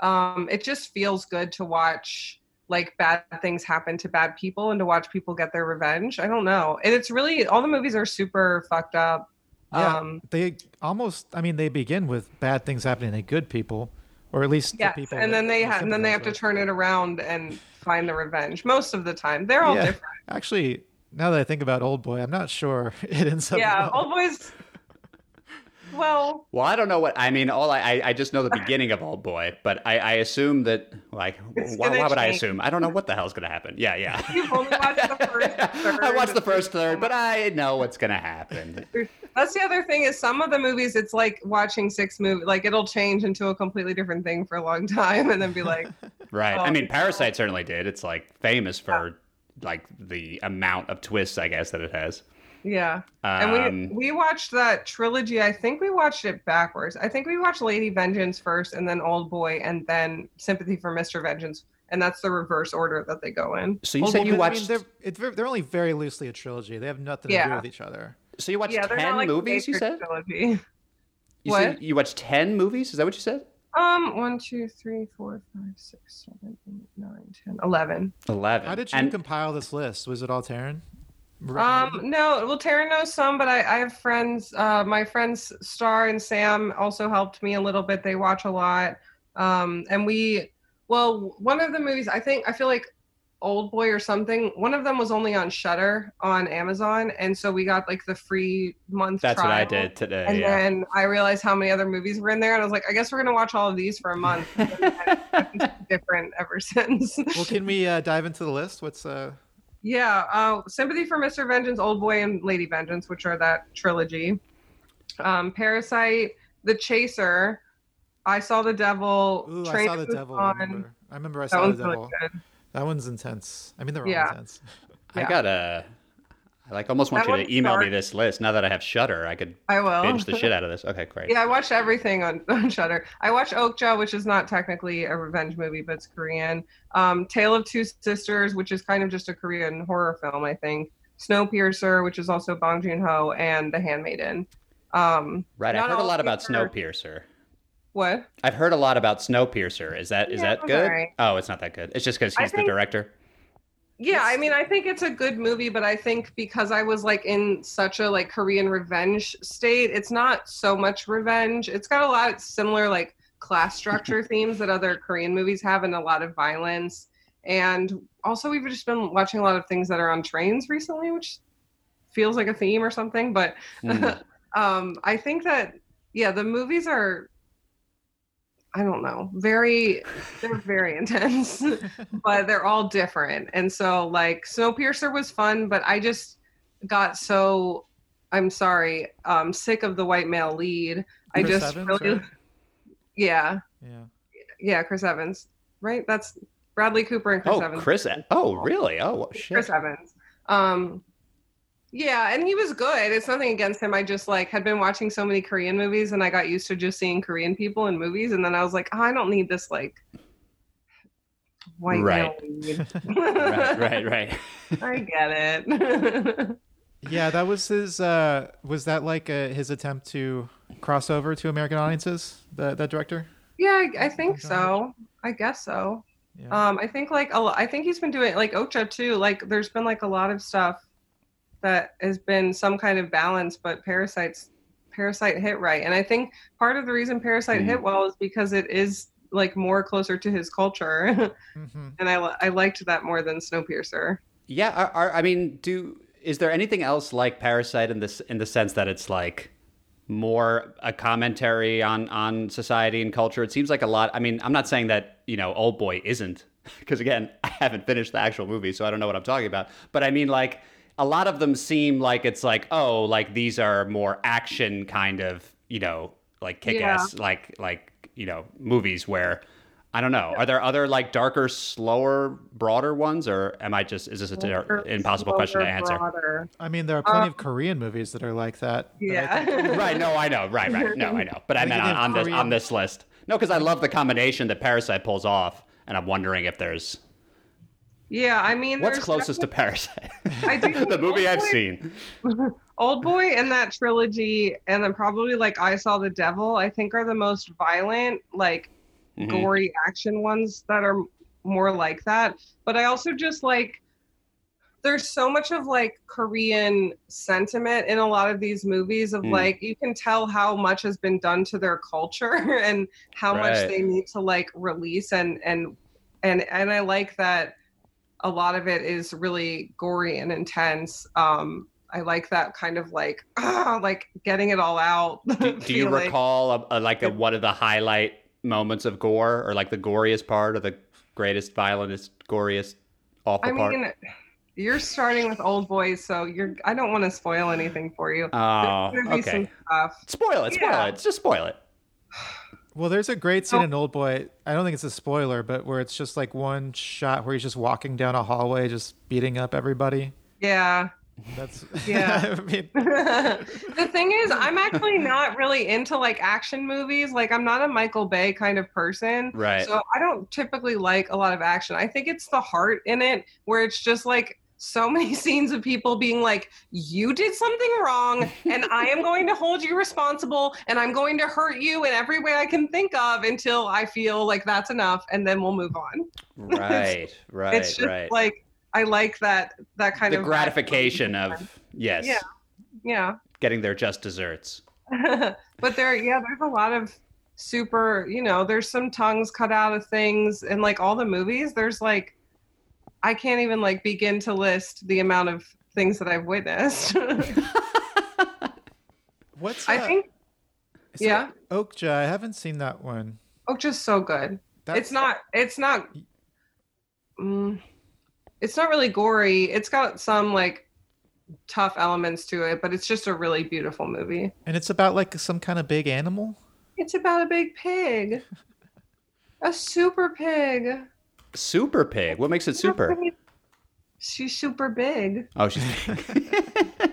um it just feels good to watch like bad things happen to bad people and to watch people get their revenge i don't know and it's really all the movies are super fucked up Yeah. um they almost. I mean, they begin with bad things happening to good people, or at least yes people. and then they have and then they have to turn it around and find the revenge most of the time they're all Yeah. different. Actually, now that I think about Old Boy, I'm not sure *laughs* it ends up. yeah well. old boys well Well, I don't know what I mean. All I, I, I just know the *laughs* beginning of Old Boy, but I, I assume that like why, why would I assume? I don't know what the hell's gonna happen. Yeah, yeah. *laughs* You've only watched the *laughs* first I third. watched the first third, but I know what's gonna happen. That's the other thing is some of the movies it's like watching six movies like it'll change into a completely different thing for a long time and then be like Right. I Oh, mean, no. Parasite certainly did. It's like famous for like the amount of twists, I guess, that it has. Yeah Um, and we we watched that trilogy i think we watched it backwards i think we watched lady vengeance first and then old boy and then sympathy for mr vengeance and that's the reverse order that they go in so you Old said Boy, you but I mean, watched. they're they're only very loosely a trilogy. They have nothing to do with each other. so you watched yeah they're ten not like movies. You said. trilogy. You What? said you watched ten movies. Is that what you said? Um, one, two, three, four, five, six, seven, eight, nine, ten, eleven. Eleven. How did you And- compile this list? Was it all Taryn? Um, no, well, Tara knows some, but I, I have friends. Uh, my friends Star and Sam also helped me a little bit. They watch a lot, um, and we, well, one of the movies I think I feel like Old Boy or something. One of them was only on Shudder on Amazon, and so we got like the free month. That's what I did today. And yeah. then I realized how many other movies were in there, and I was like, I guess we're gonna watch all of these for a month. And then I've been different ever since. well, can we uh, dive into the list? What's uh? Yeah, uh, Sympathy for Mr. Vengeance, Old Boy, and Lady Vengeance, which are that trilogy. Um, Parasite, The Chaser, I Saw the Devil, Ooh, I saw the devil. I remember. I remember I That saw the devil. good. That one's intense. I mean, they're all Yeah. intense. I gotta. I like almost want That you to email me this list. Now that I have Shudder, I could I will. binge the shit *laughs* out of this. Okay, great. Yeah, I watched everything on, *laughs* on Shudder. I watched Okja, which is not technically a revenge movie, but it's Korean. Um, Tale of Two Sisters, which is kind of just a Korean horror film, I think. Snowpiercer, which is also Bong Joon Ho, and The Handmaiden. Um, Right. I've heard a lot about are- Snowpiercer. what? I've heard a lot about Snowpiercer. Is that is Yeah, that good? alright. Oh, it's not that good. It's just because he's the director. Yeah, I mean, I think it's a good movie, but I think because I was like in such a like Korean revenge state, it's not so much revenge. It's got a lot of similar like class structure *laughs* themes that other Korean movies have, and a lot of violence. And also, we've just been watching a lot of things that are on trains recently, which feels like a theme or something. But Hmm. *laughs* um, I think that yeah, the movies are. I don't know. Very, they're very *laughs* intense *laughs* but they're all different. And so like Snowpiercer was fun, but I just got so I'm sorry, um sick of the white male lead. I Chris just Evans, really right? *laughs* Yeah. Yeah. Yeah, Chris Evans. Right? That's Bradley Cooper and Chris Evans. oh, Evans. Chris. Oh, really? Oh, shit. Chris Evans. Um yeah, and he was good. It's nothing against him. I just like had been watching so many Korean movies and I got used to just seeing Korean people in movies and then I was like, oh, I don't need this like white Right. male *laughs* right, right, right. *laughs* I get it. *laughs* Yeah, that was his. Uh, was that like uh his attempt to cross over to American audiences? The that director. yeah, I, I think Okay. so. I guess so. Yeah. Um, I think like a lo- I think he's been doing like Okja too. Like there's been like a lot of stuff that has been some kind of balance, but Parasite's Parasite hit right, and I think part of the reason Parasite Mhm. hit well is because it is like more closer to his culture, *laughs* hmm and I I liked that more than Snowpiercer. Yeah, are, are, I mean, do is there anything else like Parasite in this in the sense that it's like more a commentary on on society and culture? It seems like a lot. I mean, I'm not saying that you know Old Boy isn't, *laughs* because again, I haven't finished the actual movie, so I don't know what I'm talking about. But I mean, like a lot of them seem like it's like oh, like these are more action kind of you know like kick ass like like you know movies where. I don't know. Are there other like darker, slower, broader ones, or am I just is this an impossible question to answer? broader. I mean, there are plenty Um, of Korean movies that are like that. Yeah. think- *laughs* right. No, I know. Right. Right. No, I know. But I I meant think on, they on this on this list. No, because I love the combination that Parasite pulls off, and I'm wondering if there's Yeah, I mean, what's closest to Parasite. *laughs* I do *laughs* the movie I've Boy- seen. *laughs* Old Boy and that trilogy, and then probably like I Saw the Devil, I think are the most violent, like Mhm. gory action ones that are more like that. But I also just like there's so much of like Korean sentiment in a lot of these movies of Mm. like you can tell how much has been done to their culture and how Right. much they need to like release and and and and I like that a lot of it is really gory and intense. Um I like that kind of like ah, *clears throat* like getting it all out. Do, *laughs* do you recall a, a, like a, one of the highlight moments of gore, or like the goriest part, or the greatest, violentest, goriest, awful I part? mean, you're starting with old boys, so you're. I don't want to spoil anything for you. Oh, There's gonna be some okay. Spoil it. Spoil Yeah. it. Just spoil it. *sighs* *sighs* Well, there's a great scene Oh. in Old Boy. I don't think it's a spoiler, but where it's just like one shot where he's just walking down a hallway, just beating up everybody. Yeah. That's *laughs* Yeah. I mean, *laughs* the thing is, I'm actually not really into like action movies. Like, I'm not a Michael Bay kind of person. Right. So I don't typically like a lot of action. I think it's the heart in it where it's just like so many *laughs* scenes of people being like, "You did something wrong, and I am *laughs* going to hold you responsible, and I'm going to hurt you in every way I can think of until I feel like that's enough, and then we'll move on." *laughs* Right, right, it's just right. like I like that that kind the of gratification of yes, Yeah. yeah. getting their just desserts. but there, yeah, there's a lot of super, you know, there's some tongues cut out of things, and like all the movies, there's like, I can't even like begin to list the amount of things that I've witnessed. *laughs* What's I uh, think so yeah. Okja? I haven't seen that one. oh, so good. That's, it's not. It's not. Mm, it's not really gory. It's got some like tough elements to it, but it's just a really beautiful movie. and it's about like some kind of big animal. It's about a big pig, *laughs* a super pig. Super pig. What makes it super? She's super big. Oh, she's. big. *laughs*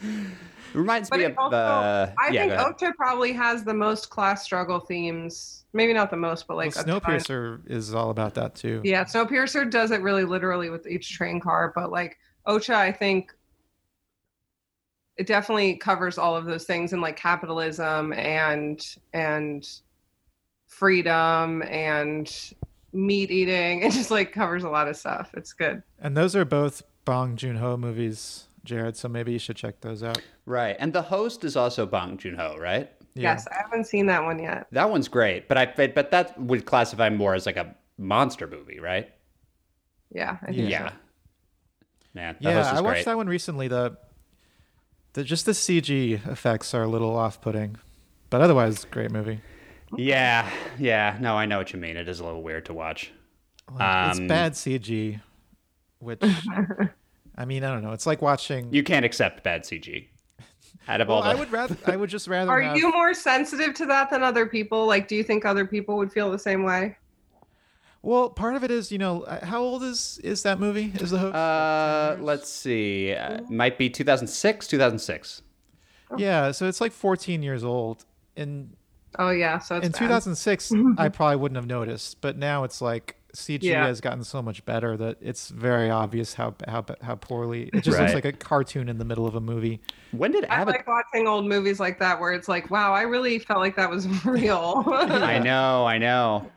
*laughs* Reminds But me it of. also, uh, I yeah, think go ahead. Okja probably has the most class struggle themes. Maybe not the most, but like well, a ton. Snowpiercer is all about that too. Yeah, Snowpiercer does it really literally with each train car, but like Okja, I think it definitely covers all of those things and like capitalism and and freedom and meat eating. *laughs* It just like covers a lot of stuff. It's good. And those are both Bong Joon Ho movies, Jared. So maybe you should check those out. Right, and the host is also Bong Joon Ho, right? Yeah. Yes, I haven't seen that one yet. That one's great, but I but that would classify more as like a monster movie, right? Yeah. I Yeah. think Yeah. so. Man, the Yeah, host is I watched great. that one recently. The, the just the CG effects are a little off-putting, but otherwise, great movie. Yeah, yeah. No, I know what you mean. It is a little weird to watch. Like, it's Um, bad CG, which I mean, I don't know. It's like watching. You can't accept bad CG. Out of well, all the, I would rather. I would just rather. Are have, you more sensitive to that than other people? Like, do you think other people would feel the same way? Well, part of it is, you know, uh, how old is is that movie? Is the host? uh, let's see. Uh, might be 2006, 2006. yeah, so it's like 14 years old. In Oh yeah, so it's in bad. 2006, I probably wouldn't have noticed, but now it's like CG Yeah. has gotten so much better that it's very obvious how how how poorly it just Right. looks like a cartoon in the middle of a movie. When did I Avatar? like watching old movies like that where it's like, wow, I really felt like that was *laughs* real. *laughs* I know, I know.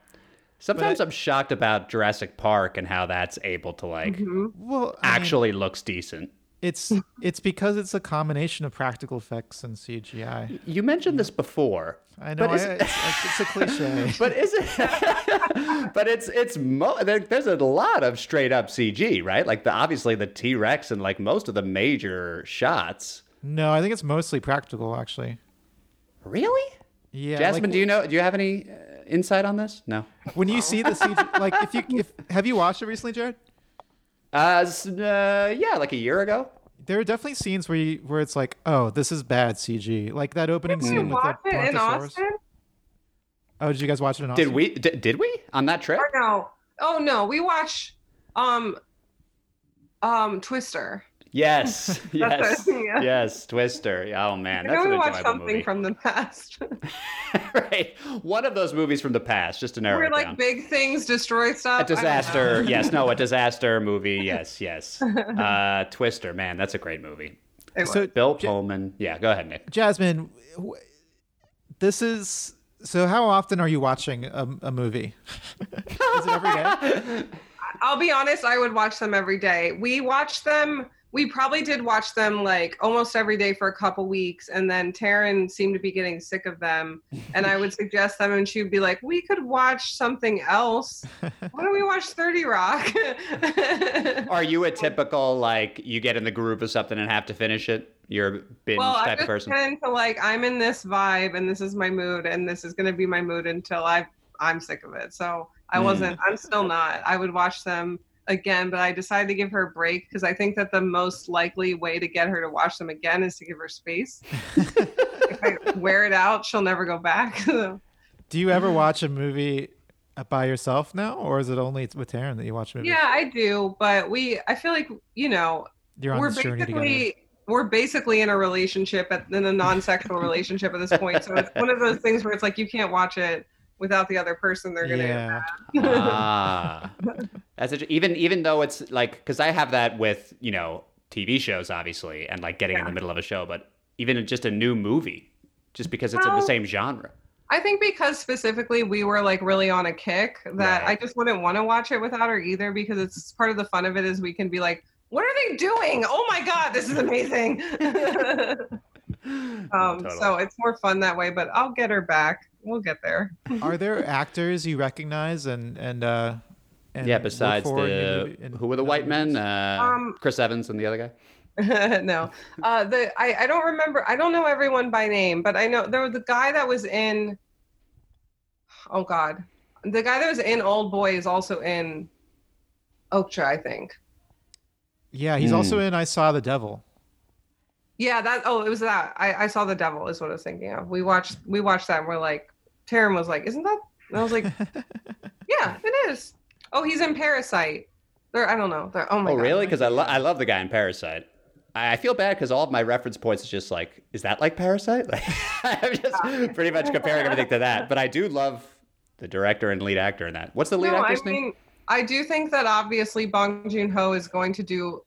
Sometimes I- I'm shocked about Jurassic Park and how that's able to like Mhm. Well, I mean, actually looks decent. It's it's because it's a combination of practical effects and CGI. You mentioned this before. I know But is I, it's, it's a cliche. *laughs* But is it? *laughs* but it's it's mo- there, there's a lot of straight up CG, right? Like the obviously the T Rex and like most of the major shots. no, I think it's mostly practical actually. Really? Yeah, Jasmine, like, do you know? Do you have any uh, insight on this? No. when you see the CG, like if you if have you watched it recently, Jared? Uh, uh, yeah, like a year ago. There are definitely scenes where you, where it's like, oh, this is bad CG. Like that opening Did you scene with watch the it in Austin? Oh, did you guys watch it in Austin? Did we? D- did we on that trip? Or no? Oh no, we watch um um Twister. Yes, *laughs* yes, it, yeah. yes. Twister. Oh man, I that's know an we watched enjoyable something movie. from the past. *laughs* *laughs* right, one of those movies from the past, just to narrow where it like down. big things destroy stuff. A I disaster. yes, no, a disaster movie. Yes, yes. Uh, Twister, man, that's a great movie. It So, was. Bill Ja- Pullman. Yeah, go ahead, Nick. Jasmine, wh- this is so. How often are you watching a, a movie? is it every day? I'll be honest, I would watch them every day. We watch them. We probably did watch them like almost every day for a couple weeks, and then Taryn seemed to be getting sick of them. And I would *laughs* suggest them, and she'd be like, "We could watch something else. Why don't we watch Thirty Rock?" *laughs* Are you a typical like you get in the groove of something and have to finish it? You're a binge well, I type of just person. get into like I'm in this vibe, and this is my mood, and this is going to be my mood until I I'm sick of it. So I Mm. wasn't. I'm still not. I would watch them again, but I decided to give her a break because I think that the most likely way to get her to watch them again is to give her space. *laughs* if I wear it out, she'll never go back. *laughs* Do you ever watch a movie uh, by yourself now, or is it only with Taryn that you watch movies? yeah, I do, but we. I feel like you know You're on we're this journey together. basically we're basically in a relationship at, in a non-sexual *laughs* relationship at this point so it's one of those things where it's like you can't watch it without the other person, they're gonna. Yeah. ah, *laughs* that's a, even even though it's like because I have that with you know TV shows obviously and like getting in the middle of a show, but even just a new movie, just because it's in the same genre. I think because specifically we were like really on a kick that Right. I just wouldn't want to watch it without her either because it's part of the fun of it is we can be like, what are they doing? Oh my god, this is amazing. *laughs* *laughs* um, Totally. So it's more fun that way, but I'll get her back. We'll get there. Are there actors you recognize and and uh and yeah, besides for in the movie- in- who were the white men? Uh, Um, Chris Evans and the other guy. *laughs* no, uh, the I, I don't remember. I don't know everyone by name, but I know there was the guy that was in. Oh God, the guy that was in Old Boy is also in Okja, I think. Yeah, he's Hmm. also in I Saw the Devil. Yeah, that. Oh, it was that. I, I saw the devil. Is what I was thinking of. We watched. We watched that. and We're like, Taryn was like, "Isn't that?" And I was like, *laughs* "Yeah, it is." Oh, he's in Parasite. There, I don't know. There, oh my Oh, god. really? Because I, lo- I love the guy in Parasite. I I feel bad because all of my reference points is just like, is that like Parasite? *laughs* Like, I'm just pretty much comparing everything to that. But I do love the director and lead actor in that. What's the lead no, I actor's name? I do think that obviously Bong Joon Ho is going to do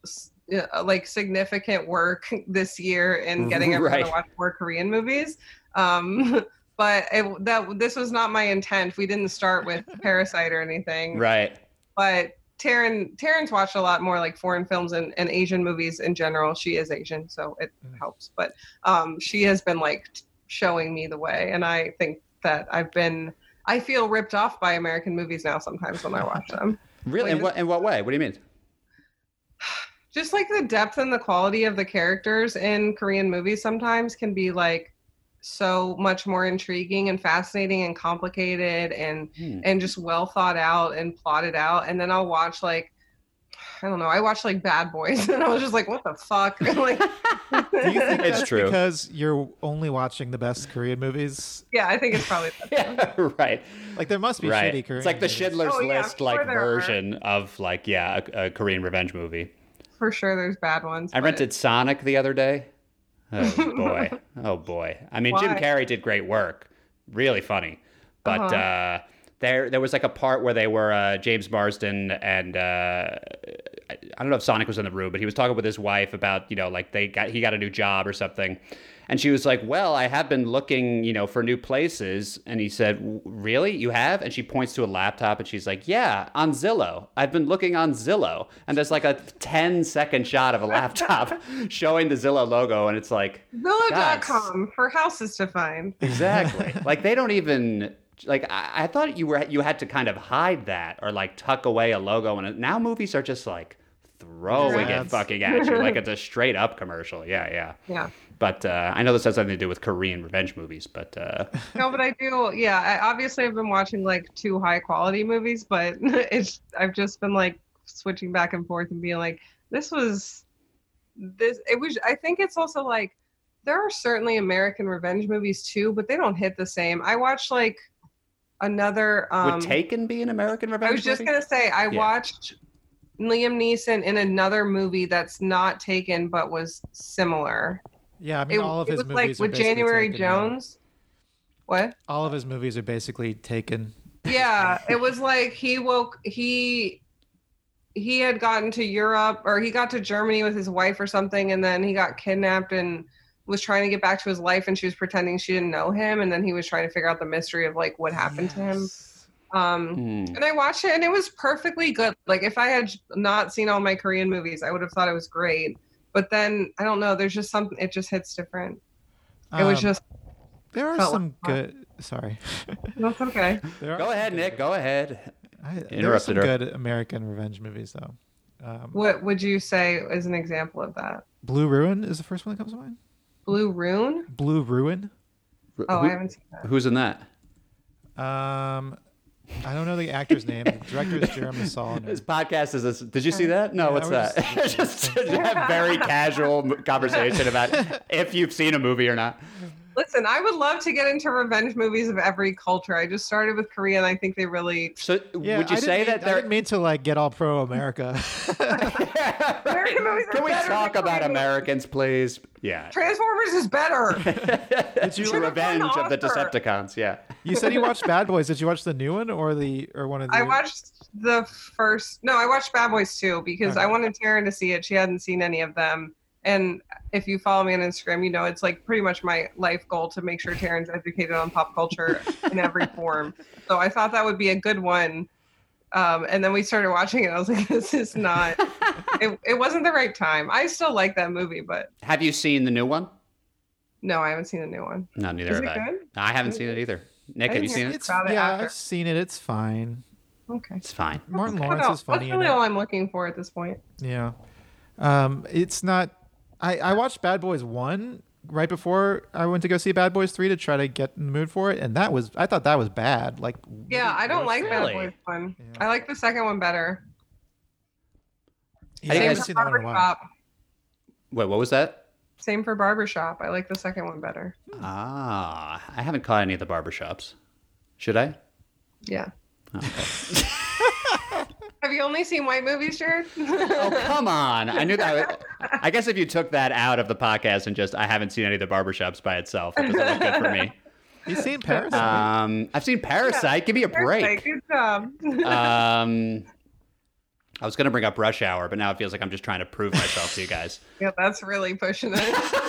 uh, like significant work this year in getting *laughs* everyone Right. to watch more Korean movies. Um, but it, that this was not my intent. We didn't start with *laughs* Parasite or anything. Right. But Taryn, Taryn's watched a lot more like foreign films and, and Asian movies in general. She is Asian, so it Mm. helps. But um, she has been like showing me the way, and I think that I've been. I feel ripped off by American movies now sometimes when I watch them. *laughs* Really? In what, in what way? What do you mean? *sighs* Just like the depth and the quality of the characters in Korean movies sometimes can be like so much more intriguing and fascinating and complicated and Hmm. and just well thought out and plotted out. And then I'll watch like I don't know. I watched like Bad Boys, *laughs* and I was just like, "What the fuck?" *laughs* like, *laughs* Do you think It's true. because you're only watching the best Korean movies? yeah, I think it's probably that. Yeah, right. Like there must be Right. shitty Korean. It's like the movies. Schindler's Oh, yeah, List I'm like sure there are. version of like yeah, a, a Korean revenge movie. for sure. There's bad ones. I but- rented Sonic the other day. Oh boy. oh boy. I mean, Jim Carrey did great work. Really funny. But Uh-huh. uh there there was like a part where they were uh, James Marsden and uh, I, I don't know if Sonic was in the room, but he was talking with his wife about you know like they got he got a new job or something, and she was like, "Well, I have been looking you know for new places," and he said, "Really, you have?" And she points to a laptop and she's like, "Yeah, on Zillow. I've been looking on Zillow," and there's like a 10 second shot of a laptop *laughs* showing the Zillow logo, and it's like Zillow.com for houses to find. Exactly. *laughs* like they don't even like I, I thought you were you had to kind of hide that or like tuck away a logo and now movies are just like throwing it fucking at you like *laughs* it's a straight up commercial. Yeah, yeah. Yeah. But uh, I know this has something to do with Korean revenge movies, but uh, No, but I do. Yeah, I obviously I've been watching like two high quality movies, but *laughs* it's I've just been like switching back and forth and being like, this was this. It was. I think it's also like there are certainly American revenge movies too, but they don't hit the same. I watched like another. Um, would Taken be an American revenge I was just movie? gonna say I Yeah. watched Liam Neeson in another movie that's not Taken but was similar. Yeah, I mean it all of it his was movies like are with January taken now. Jones. What? All of his movies are basically taken. yeah *laughs* it was like he woke he he had gotten to europe or he got to germany with his wife or something and then he got kidnapped and was trying to get back to his life and she was pretending she didn't know him and then he was trying to figure out the mystery of like what happened to him um Hmm. and i watched it and it was perfectly good like if i had not seen all my korean movies i would have thought it was great but then i don't know there's just something it just hits different it was Um, just there are some like- good. Sorry. *laughs* that's okay *laughs* There are Go ahead, good- Nick. Go ahead. I, there are Interrupted some her. good American revenge movies though. Um, what would you say is an example of that Blue Ruin is the first one that comes to mind. blue Ruin. Blue Ruin. oh Who- i haven't seen that who's in that? Um, I don't know the actor's name. The director is Jeremy *laughs* This Saulnier. podcast is this. Did you see that? No, Yeah, what's that? *laughs* just- just a very *laughs* casual conversation about if you've seen a movie or not. Listen, I would love to get into revenge movies of every culture. I just started with Korea, and I think they really. So Yeah, would you I say didn't that mean, I they're? didn't mean to like get all pro America. *laughs* American movies are Can we talk about Korean movies. Americans, please? Yeah. Transformers is better. *laughs* Did you revenge of the Decepticons? Yeah. you said you watched *laughs* Bad Boys. Did you watch the new one or the or one of the? I watched the first. No, I watched Bad Boys too because I wanted Taryn to see it. She hadn't seen any of them. And if you follow me on Instagram, you know it's like pretty much my life goal to make sure Taryn's educated on pop culture in every *laughs* form. So I thought that would be a good one. Um, and then we started watching it. I was like, *laughs* this is not. it, it wasn't the right time. I still like that movie, but Have you seen the new one? no, I haven't seen the new one. No, neither Is have it I. good? I haven't seen it either. Nick, have you seen it? It's it yeah, after. I've seen it. It's fine. Okay. It's fine. Martin Lawrence is funny That's in really all I'm looking for at this point. Yeah. Um, it's not. I I watched Bad Boys one right before I went to go see Bad Boys three to try to get in the mood for it, and that was I thought that was bad. Like. Yeah, I don't like Really? Bad Boys one. Yeah. I like the second one better. Yeah, I I think Same seen for that one in a while. Barbershop. Wait, what was that? Same for Barbershop. I like the second one better. Ah, I haven't caught any of the barbershops. Should I? Yeah. Oh, okay. *laughs* Have you only seen white movies, Jared? *laughs* oh, come on. I knew that. I guess if you took that out of the podcast and just, I haven't seen any of the barbershops by itself, it doesn't look good for me. *laughs* You've seen Parasite? Um, I've seen Parasite. Give me a break. Good job. *laughs* Um, I was going to bring up Rush Hour, but now it feels like I'm just trying to prove myself to you guys. yeah, that's really pushing it.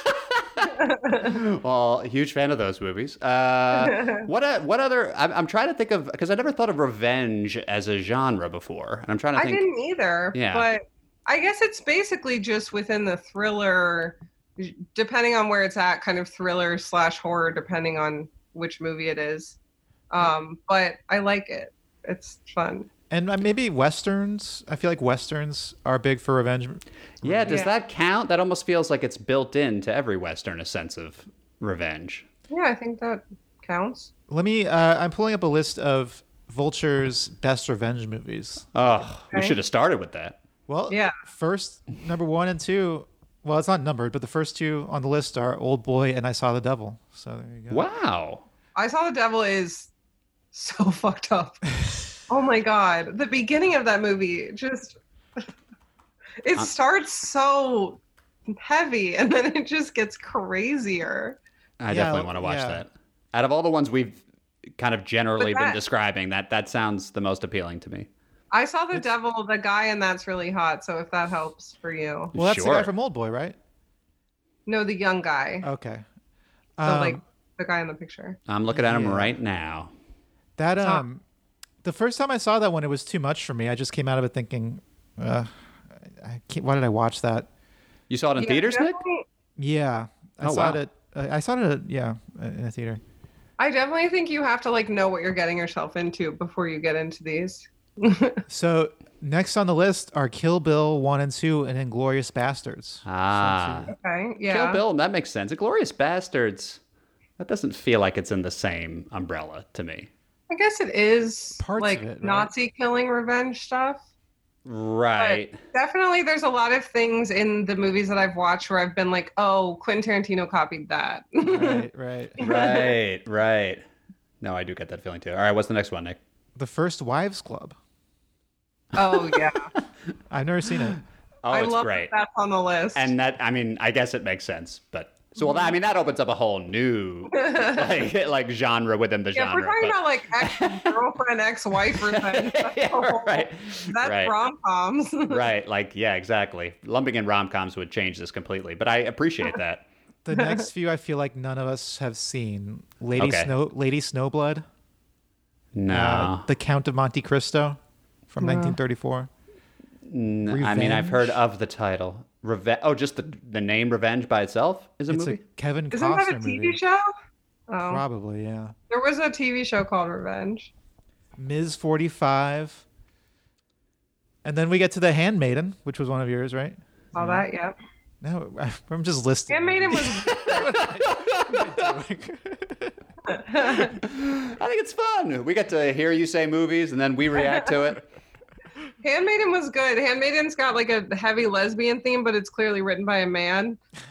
*laughs* Well, huge fan of those movies. Uh, *laughs* what uh, what other? I'm, I'm trying to think of because I never thought of revenge as a genre before, and I'm trying to I didn't either. Yeah. But I guess it's basically just within the thriller, depending on where it's at, kind of thriller slash horror, depending on which movie it is. Um, but I like it. It's fun. And uh, maybe westerns. I feel like westerns are big for revenge. Yeah, does Yeah. that count? That almost feels like it's built into every western a sense of revenge. Yeah, I think that counts. Let me. Uh, I'm pulling up a list of Vulture's best revenge movies. Oh, we should have started with that. Well, Yeah. First, number one and two. Well, it's not numbered, but the first two on the list are Old Boy and I Saw the Devil. So there you go. Wow. I saw the devil is so *laughs* fucked up. Oh my god. The beginning of that movie just *laughs* it Uh, starts so heavy *laughs* and then it just gets crazier. I Yeah, definitely want to watch yeah. that. Out of all the ones we've kind of generally But been describing, that that sounds the most appealing to me. I saw the It's- devil, the guy and that's really hot, so if that helps for you. Well, that's the guy from Old Boy, right? No, the young guy. Okay. So Um, like the guy in the picture. I'm looking at him Yeah. right now. that It's not- um, the first time I saw that one, it was too much for me. I just came out of it thinking, uh, I can't, why did I watch that? You saw it in Yeah, theaters, Nick? Yeah, I Oh, saw wow. it. At, I saw it. At, yeah, in a theater. I definitely think you have to like know what you're getting yourself into before you get into these. *laughs* So next on the list are Kill Bill one and two and Inglourious Basterds. Ah. Okay. Yeah. Kill Bill, that makes sense. Inglourious Basterds. That doesn't feel like it's in the same umbrella to me. I guess it is Parts like it, right? Nazi Nazi killing revenge stuff. Right. Definitely, there's a lot of things in the movies that I've watched where I've been like, "Oh, Quentin Tarantino copied that." right, *laughs* right. right, right. No, I do get that feeling too. All right, what's the next one, Nick? The First Wives Club. oh yeah, *laughs* I've never seen it. Oh, I it's love great. that that's on the list. And that, I mean, I guess it makes sense, but so well, that, I mean, that opens up a whole new *laughs* like like genre within the genre. yeah, if we're talking but- about like ex *laughs* girlfriend, ex wife revenge. *laughs* That's, yeah, whole- right, that's right. rom coms. right. Like, yeah, exactly. Lumping in rom coms would change this completely, but I appreciate that. The next few I feel like none of us have seen. Lady Okay. Snow, Lady Snowblood, No, uh, The Count of Monte Cristo from 1934. I mean, I've heard of the title. Reve- oh, just the the name Revenge by itself is a It's movie. a Kevin Isn't that a TV movie. show? Oh, Probably, yeah. there was a TV show called Revenge. Ms. 45. And then we get to The Handmaiden, which was one of yours, right? Saw that, yeah. No, *laughs* I'm just listing. Handmaiden was *laughs* *laughs* I think it's fun. We get to hear you say movies, and then we react to it. Handmaiden was good. Handmaiden's got like a heavy lesbian theme, but it's clearly written by a man. *laughs*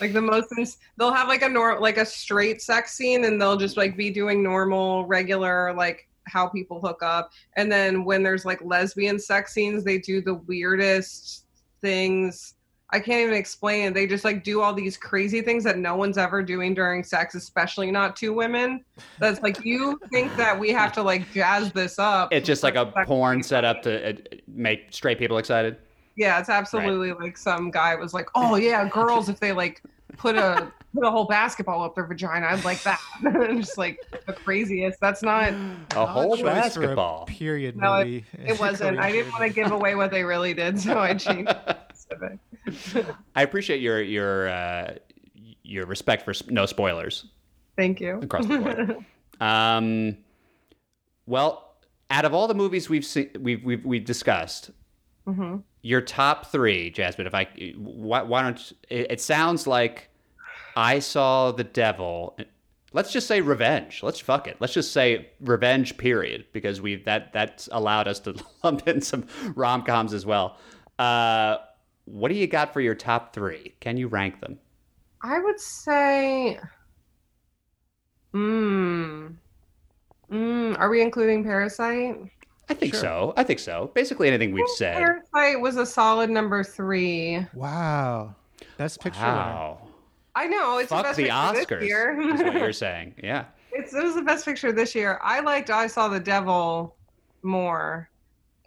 like the most ins- they'll have like a nor like a straight sex scene and they'll just like be doing normal regular like how people hook up and then when there's like lesbian sex scenes they do the weirdest things i can't even explain it they just like do all these crazy things that no one's ever doing during sex especially not two women that's like you think that we have to like jazz this up It's just like a porn scene. set up to uh, make straight people excited. Yeah, it's absolutely like some guy was like, "Oh yeah, girls if they like put a put a whole basketball up their vagina, I'd like that." *laughs* and just like the craziest. That's not. A whole Odd choice for a basketball. period No, it- It *laughs* wasn't. I didn't want to give away what they really did, so I changed. *laughs* specific. *laughs* I appreciate your your uh, your respect for no spoilers Thank you. across the board. *laughs* um, well, out of all the movies we've seen, we've we've, we've discussed, hmm your top three, Jasmine. If I, why, why don't it, it sounds like I saw the devil. Let's just say revenge. Let's fuck it. Let's just say revenge. Period. Because we that that's allowed us to *laughs* lump in some rom coms as well. Uh, what do you got for your top three? Can you rank them? I would say. Mm. Mm. Are we including Parasite? I think Sure. so. I think so. Basically anything we've said. Parasite was a solid number three. Wow. Best picture winner. Wow. I know it's the Fuck best the picture Oscars. this year. is what you're *laughs* saying. Yeah. It's, it was the best picture this year. I liked I Saw the Devil more.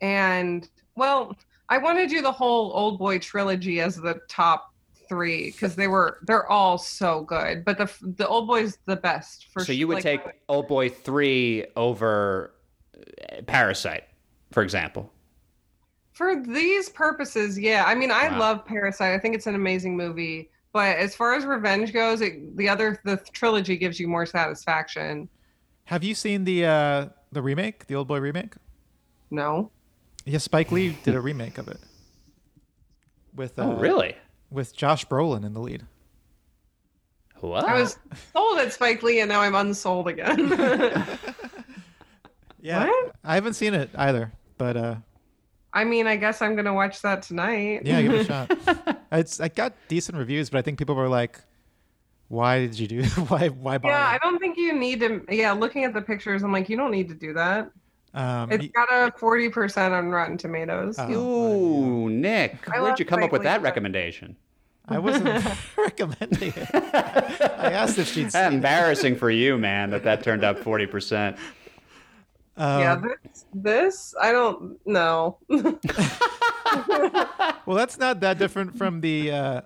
And, well, I want to do the whole Old Boy trilogy as the top three because they were, they're all so good. But the the Old Boy's the best for So you would Like, take Old Boy 3 over uh, Parasite, for example. For these purposes, yeah. I mean, I Wow. love Parasite. I think it's an amazing movie. But as far as revenge goes, it, the other, the trilogy gives you more satisfaction. Have you seen the uh, the remake, the Old Boy remake? No. Yeah, Spike Lee did a remake of it. With uh, Oh, really? with Josh Brolin in the lead. What? I was sold at Spike Lee and now I'm unsold again. *laughs* Yeah, What? I haven't seen it either, but uh, I mean, I guess I'm gonna watch that tonight. yeah, give it a *laughs* shot. It's I got decent reviews, but I think people were like, "Why did you do? *laughs* why why bother?" yeah, I don't think you need to. Yeah, looking at the pictures, I'm like, you don't need to do that. Um, It's y- got a 40% on Rotten Tomatoes. Oh. Ooh, Nick. I Where'd you come up with that but- recommendation? I wasn't *laughs* *laughs* recommending it. I asked if she'd *laughs* seen it. Embarrassing for you, man, that that turned up 40%. Um, yeah, this, this I don't know. well, that's not that different from the uh,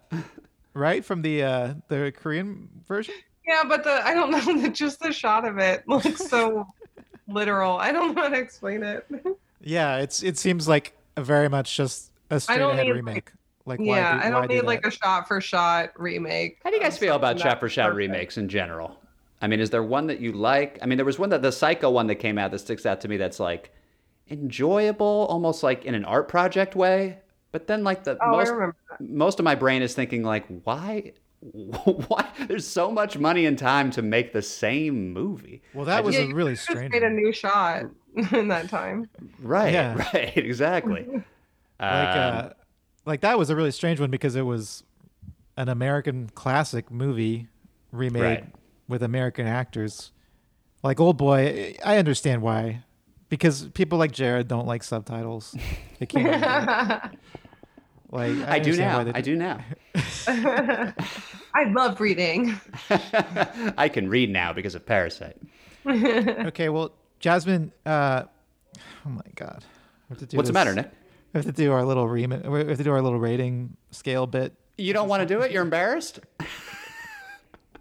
right from the uh, the Korean version. yeah, but the I don't know. Just the shot of it looks so literal. I don't know how to explain it. *laughs* Yeah, it's it seems like a very much just a straight don't ahead need, remake. Like, why yeah, do, I don't do need that? like a shot for shot remake. How do you guys of feel about shot for shot perfect. remakes in general? I mean, is there one that you like? I mean, there was one that the Psycho one that came out that sticks out to me that's like enjoyable, almost like in an art project way. But then, like the Oh, most most of my brain is thinking like, why? *laughs* Why? There's so much money and time to make the same movie. Well, that was Yeah, a you really Just strange. made a new shot *laughs* in that time. Right. Yeah. *laughs* Right. Exactly. like Um, uh, like that was a really strange one because it was an American classic movie remade Right. with American actors. Like Old Boy, I understand why, because people like Jared don't like subtitles. They can't. Like I, I do now. why I do now. *laughs* I love reading. *laughs* I can read now because of Parasite. *laughs* Okay, well, Jasmine. Uh, oh my God, we have to do What's the matter, Nick? We have to do our little rem- We have to do our little rating scale bit. You don't want to do it? You're embarrassed?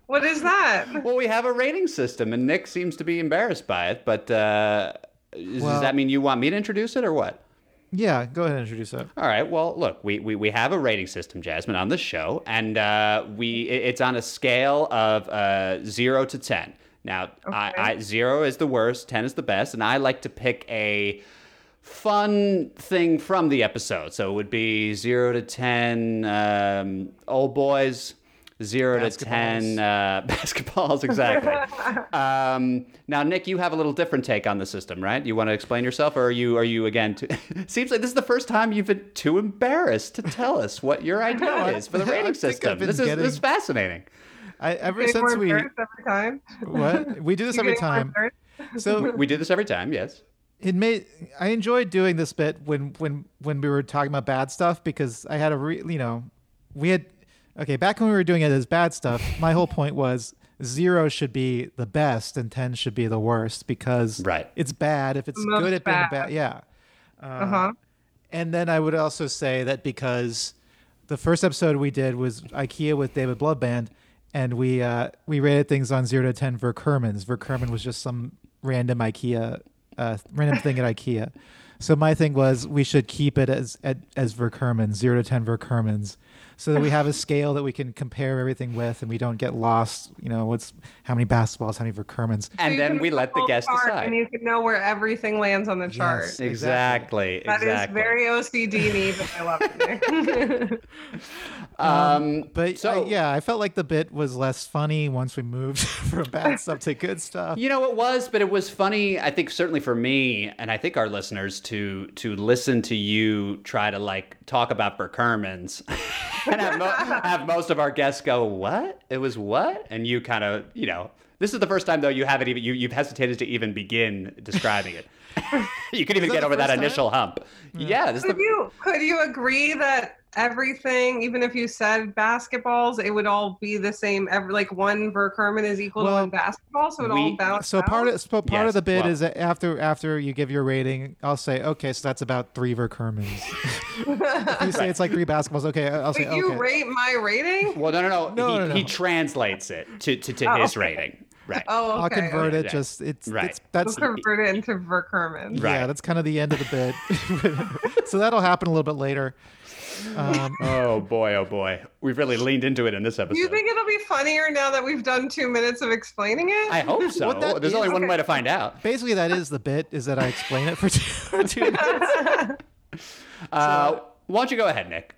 What is that? Well, we have a rating system, and Nick seems to be embarrassed by it. But uh, does that mean you want me to introduce it or what? Yeah, go ahead and introduce that. All right. Well, look, we, we, we have a rating system, Jasmine, on the show, and uh, we it's on a scale of uh, zero to ten. Now, I, I, zero is the worst, ten is the best, and I like to pick a fun thing from the episode. So it would be zero to ten. Um, old boys. Zero to ten uh, *laughs* basketballs exactly. *laughs* um, now, Nick, you have a little different take on the system, right? You want to explain yourself, or are you are you again? Too, *laughs* seems like this is the first time you've been too embarrassed to tell us what your idea is for the rating system. This is, this is fascinating. I, ever Getting since we every time. what we do this You every time. So We do this every time, yes. it made I enjoyed doing this bit when when when we were talking about bad stuff because I had a re, you know we had okay back when we were doing it as bad stuff. My whole point was zero should be the best and ten should be the worst because Right. it's bad if it's Most good at being bad. bad. Yeah. Uh huh. And then I would also say that because the first episode we did was IKEA with David Bloodband, and we uh, we rated things on zero to ten Verkermans. Verkerman was just some random IKEA, uh, random thing at IKEA. So my thing was we should keep it as at, as Verkermans, zero to ten Verkermans, so that we have a scale that we can compare everything with, and we don't get lost. You know, what's how many basketballs, how many Verkermans. And you then we let the pull guest decide. And you can know where everything lands on the chart. Yes. Exactly. That is exactly. very OCD but I love it. *laughs* Um, But so I, yeah, I felt like the bit was less funny once we moved *laughs* from bad *laughs* stuff to good stuff. You know, it was, but it was funny. I think certainly for me, and I think our listeners to to listen to you try to like talk about Berkermans *laughs* and have, mo- *laughs* have most of our guests go, "What? It was what?" And you kind of, you know, this is the first time though you haven't even you you've hesitated to even begin describing it. *laughs* you could even get over that time? initial hump. Yeah, this could the you could you agree that everything, even if you said basketballs, it would all be the same? Every like one Verkerman is equal Well, to one basketball, so it we- all bounce. So part of so part Yes, of the bid well- is that after after you give your rating, I'll say okay, so that's about three Verkermans. *laughs* if you say it's like three basketballs, okay, I'll say Wait, you okay. rate my rating? well, no, no, no. No, he, no, no. he translates it to to, to Oh, his okay. rating. Right. Oh, okay. I'll convert okay. it. Just it's Right. it's that's We'll convert it into Verkerman. Right. yeah, that's kind of the end of the bit. *laughs* so that'll happen a little bit later. Um, *laughs* Oh boy, oh boy. We've really leaned into it in this episode. Do you think it'll be funnier now that we've done two minutes of explaining it? I hope *laughs* so. What that There's only is- one way to find out. basically, that is the bit is that I explain it for two, for two minutes. Uh, why don't you go ahead, Nick?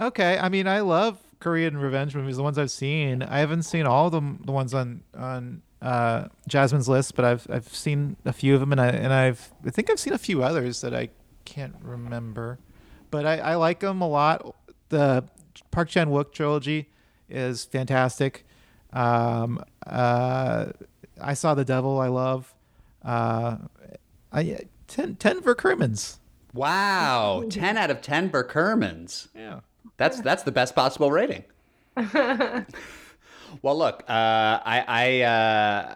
Okay, I mean, I love Korean revenge movies. The ones I've seen, I haven't seen all of them. The ones on on uh, Jasmine's list, but I've I've seen a few of them, and I and I've I think I've seen a few others that I can't remember, but I, I like them a lot. The Park Chan Wook trilogy is fantastic. Um, uh, I saw the Devil. I love. Uh, I ten ten Verkermans. Wow, *laughs* ten out of ten Berkermans. Yeah. That's that's the best possible rating. *laughs* well, look, uh, I I, uh,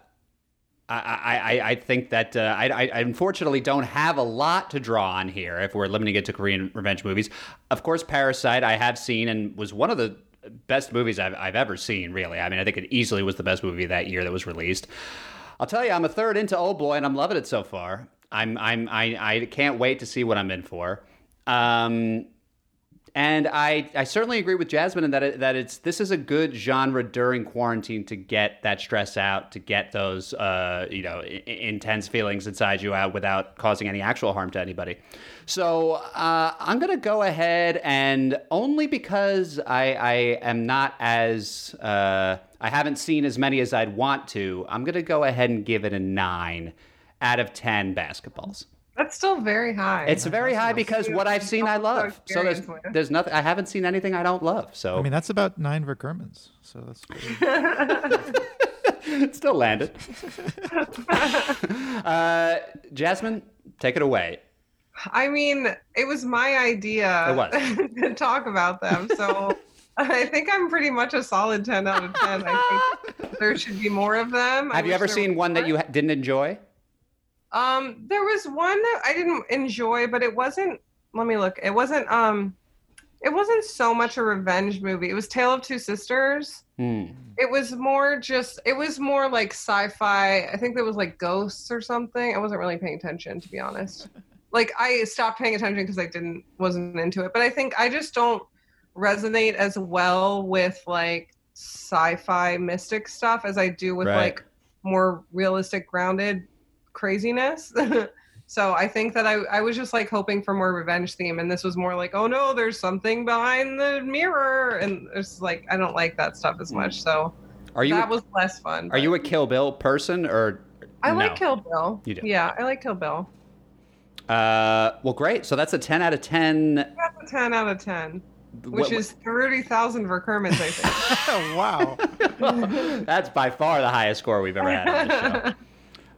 I I I I think that uh, I, I unfortunately don't have a lot to draw on here if we're limiting it to Korean revenge movies. Of course, Parasite I have seen and was one of the best movies I've, I've ever seen. Really, I mean, I think it easily was the best movie that year that was released. I'll tell you, I'm a third into Old Boy, and I'm loving it so far. I'm I'm I, I can't wait to see what I'm in for. Um, and I, I certainly agree with Jasmine in that it, that it's this is a good genre during quarantine to get that stress out, to get those uh, you know I- intense feelings inside you out without causing any actual harm to anybody. So uh, I'm gonna go ahead and only because I, I am not as uh, I haven't seen as many as I'd want to. I'm gonna go ahead and give it a nine out of ten basketballs. That's still very high. It's very high because what I've seen I love. So there's there's nothing I haven't seen anything I don't love. So I mean, that's about nine Verkermans. So that's. *laughs* *laughs* it still landed. *laughs* uh, Jasmine, take it away. I mean, it was my idea It was. to talk about them. So I think I'm pretty much a solid 10 out of 10. I think there should be more of them. I Have you ever seen was one that you ha- didn't enjoy? Um, there was one that I didn't enjoy, but it wasn't. Let me look. It wasn't. Um, it wasn't so much a revenge movie. It was Tale of Two Sisters. Hmm. It was more just. It was more like sci-fi. I think there was like ghosts or something. I wasn't really paying attention, to be honest. Like I stopped paying attention because I didn't wasn't into it. But I think I just don't resonate as well with like sci-fi mystic stuff as I do with Right. like more realistic, grounded craziness. *laughs* So I think that I, I was just like hoping for more revenge theme, and this was more like, oh no, there's something behind the mirror, and it's like I don't like that stuff as much. So Are you that was less fun. are but- you a Kill Bill person or I no? like Kill Bill. You do. Yeah, I like Kill Bill. Uh, well, great. So that's a ten out of ten. That's a ten out of ten, which What- is thirty thousand Verkermans, I think. *laughs* wow. *laughs* that's by far the highest score we've ever had on this show.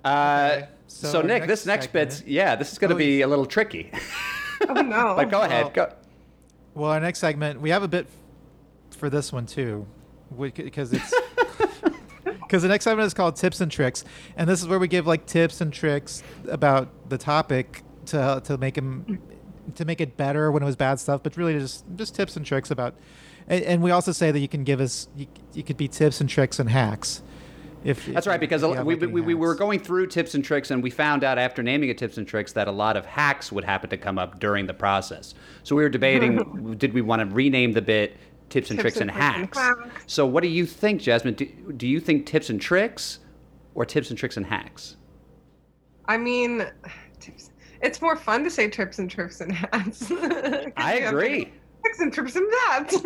Uh, Okay, so, so Nick, next this next segment- bit's yeah, this is going to Oh, be a little tricky. *laughs* oh no! *laughs* but go ahead. Well- Go. Well, our next segment, we have a bit for this one too, because it's *laughs* because the next segment is called tips and tricks, and this is where we give like tips and tricks about the topic to to make him to make it better when it was bad stuff, but really just just tips and tricks about. And, and we also say that you can give us you, you could be tips and tricks and hacks. If, That's if right, because a you lo- have, we, we, we were going through tips and tricks, and we found out after naming it tips and tricks that a lot of hacks would happen to come up during the process. So we were debating *laughs* did we want to rename the bit tips and Tips tricks and and tricks and hacks? hacks. So what do you think, Jasmine? Do, do you think tips and tricks or tips and tricks and hacks? I mean, tips. It's more fun to say trips *laughs* and trips and hats. 'Cause I agree. Tricks and trips *laughs* and hats.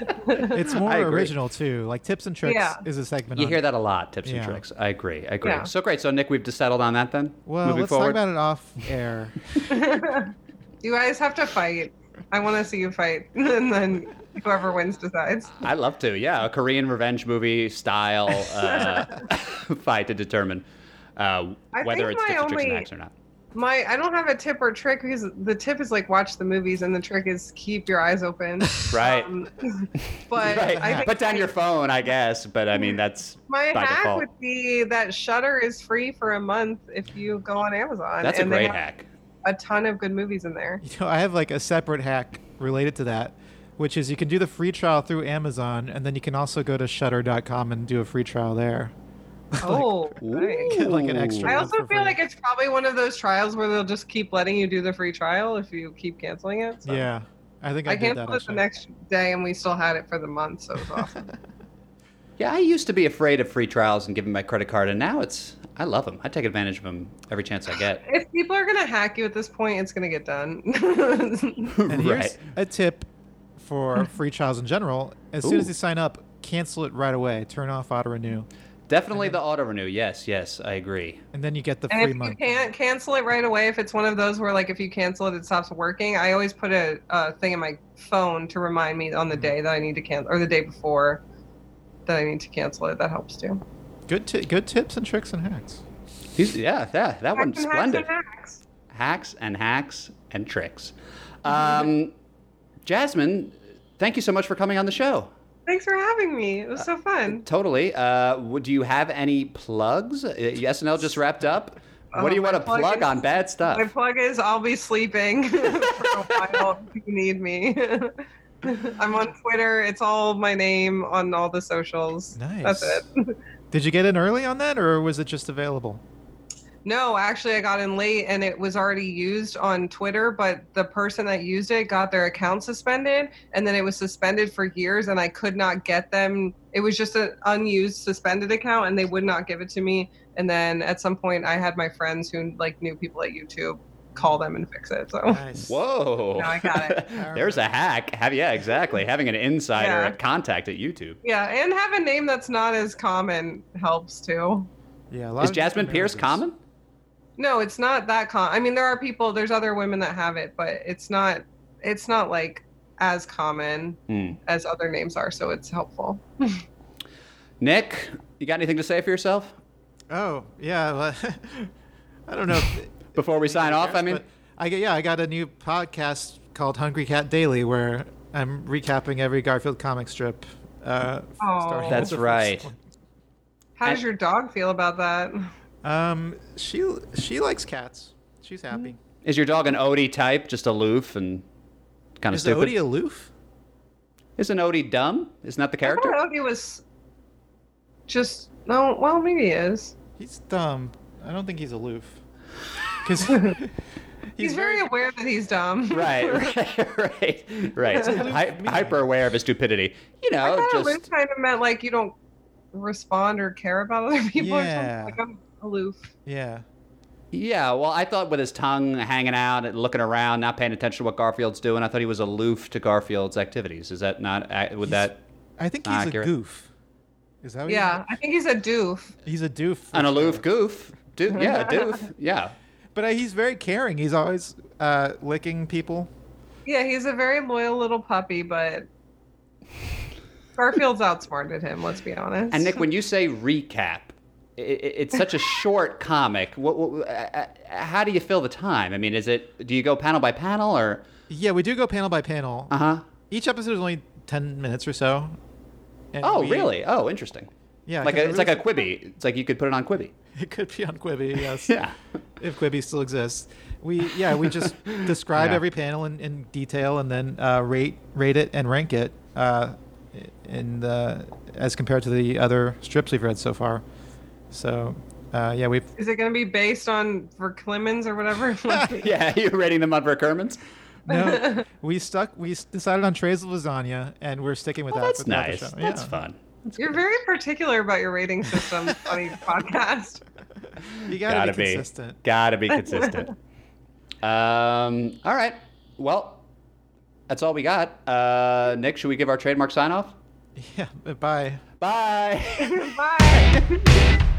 *laughs* It's more original too. Like tips and tricks Yeah. is a segment. You on hear that a lot, tips and tricks. I agree. I agree. Yeah. So great. So Nick, we've just settled on that then. Well, Moving let's forward. talk about it off air. *laughs* *laughs* you guys have to fight. I want to see you fight, and then whoever wins decides. I'd love to. Yeah, a Korean revenge movie style uh, fight to determine uh, whether it's my tips and tricks only- hacks or not. My, I don't have a tip or trick because the tip is like watch the movies, and the trick is keep your eyes open. *laughs* Right. Um, *laughs* but right. I think Put down my- your phone, I guess. But I mean, that's My by hack default. would be that Shudder is free for a month if you go on Amazon. that's a and they great hack. A ton of good movies in there. You know, I have like a separate hack related to that, which is you can do the free trial through Amazon, and then you can also go to Shudder.com and do a free trial there. *laughs* Oh, nice. Get *laughs* like an extra I also feel free. like it's probably one of those trials where they'll just keep letting you do the free trial if you keep canceling it. So. Yeah, I think I, I did that. canceled it the next day and we still had it for the month, so it was awesome. *laughs* Yeah, I used to be afraid of free trials and giving my credit card, and now it's I love them. I take advantage of them every chance I get. if people are gonna hack you at this point, it's gonna get done. And here's right. a tip for free trials in general. As soon as you sign up, cancel it right away. Turn off auto renew, Definitely the auto renew. Yes, yes, I agree. and then you get the and free if you can't cancel it right away, if it's one of those where like if you cancel it, it stops working. I always put a, a thing in my phone to remind me on the day that I need to cancel, or the day before that I need to cancel it. That helps too. Good, ti good tips and tricks and hacks. He's, yeah, yeah, that one's Hacks and hacks splendid. and hacks. Hacks and hacks and tricks. Um, Jasmine, thank you so much for coming on the show. Thanks for having me. It was so fun. Totally. Uh, would do you have any plugs? Uh, SNL just wrapped up. What Oh, do you my want to plug plug is- on bad stuff? My plug is I'll be sleeping *laughs* for a while if you need me. *laughs* I'm on Twitter. It's all my name on all the socials. Nice. That's it. *laughs* Did you get in early on that, or was it just available? No, actually, I got in late and it was already used on Twitter, but the person that used it got their account suspended and then it was suspended for years and I could not get them. It was just an unused suspended account and they would not give it to me. And then at some point, I had my friends who like knew people at YouTube call them and fix it. So Nice. Whoa. No, I got it. *laughs* There's a hack. Have yeah, exactly. Having an insider Yeah. contact at YouTube. yeah, and have a name that's not as common helps too. Yeah, a lot Is Jasmine Pierce marriages. common? No, it's not that common. I mean, there are people. There's other women that have it, but it's not. It's not like as common Hmm. as other names are. So it's helpful. *laughs* Nick, you got anything to say for yourself Oh yeah, well, *laughs* I don't know. if- *laughs* before we sign off? I mean, I get yeah, I got a new podcast called Hungry Cat Daily where I'm recapping every Garfield comic strip. Uh, Oh. That's with the first right. one. How does your dog feel about that? Um, she she likes cats. She's happy. is your dog an Odie type, just aloof and kind of stupid? Is stupid? Odie aloof? Isn't Odie dumb? Isn't that the I character? thought Odie was just no. Well, maybe he is. He's dumb. I don't think he's aloof. *laughs* Because *laughs* He's, very aware that he's dumb. Right, *laughs* right, right, right. What's Hy- hyper aware of his stupidity. You I know, thought just aloof kind of meant like you don't respond or care about other people or Yeah. something. Like I'm aloof. yeah. Yeah, well, I thought with his tongue hanging out and looking around, not paying attention to what Garfield's doing, I thought he was aloof to Garfield's activities. Is that not? Would that I think he's Accurate. a goof. Is that what he- Yeah, I think he's a doof. he's a doof. for an sure. aloof goof? Do, yeah, doof. *laughs* Yeah. But uh, he's very caring. He's always uh, licking people. Yeah, he's a very loyal little puppy, but Garfield's outsmarted him. Let's be honest. And Nick, when you say recap, i i it's such a short comic. What, what, uh, uh, how do you fill the time? I mean, is it? Do you go panel by panel or? Yeah, we do go panel by panel. Uh huh. Each episode is only ten minutes or so. Oh, we- really? Oh, interesting. Yeah, Like a, it it's like a Quibi. It's like you could put it on Quibi. *laughs* It could be on Quibi, yes. *laughs* Yeah. if Quibi still exists. We yeah we just *laughs* describe Yeah. every panel in, in detail and then uh, rate rate it and rank it uh, in the as compared to the other strips we've read so far. So uh, yeah we've is it going to be based on for Clemens or whatever? *laughs* *laughs* Yeah, you're rating them on Verkermans? no we stuck we decided on trays of lasagna and we're sticking with Oh, that. that's for throughout the nice. show. That's Yeah. fun. That's You're good. very particular about your rating system on each *laughs* podcast. You gotta, Gotta be be. consistent. Gotta be consistent. um. All right. Well, that's all we got. Uh, Nick, should we give our trademark sign off? Yeah. Bye. Bye. Bye.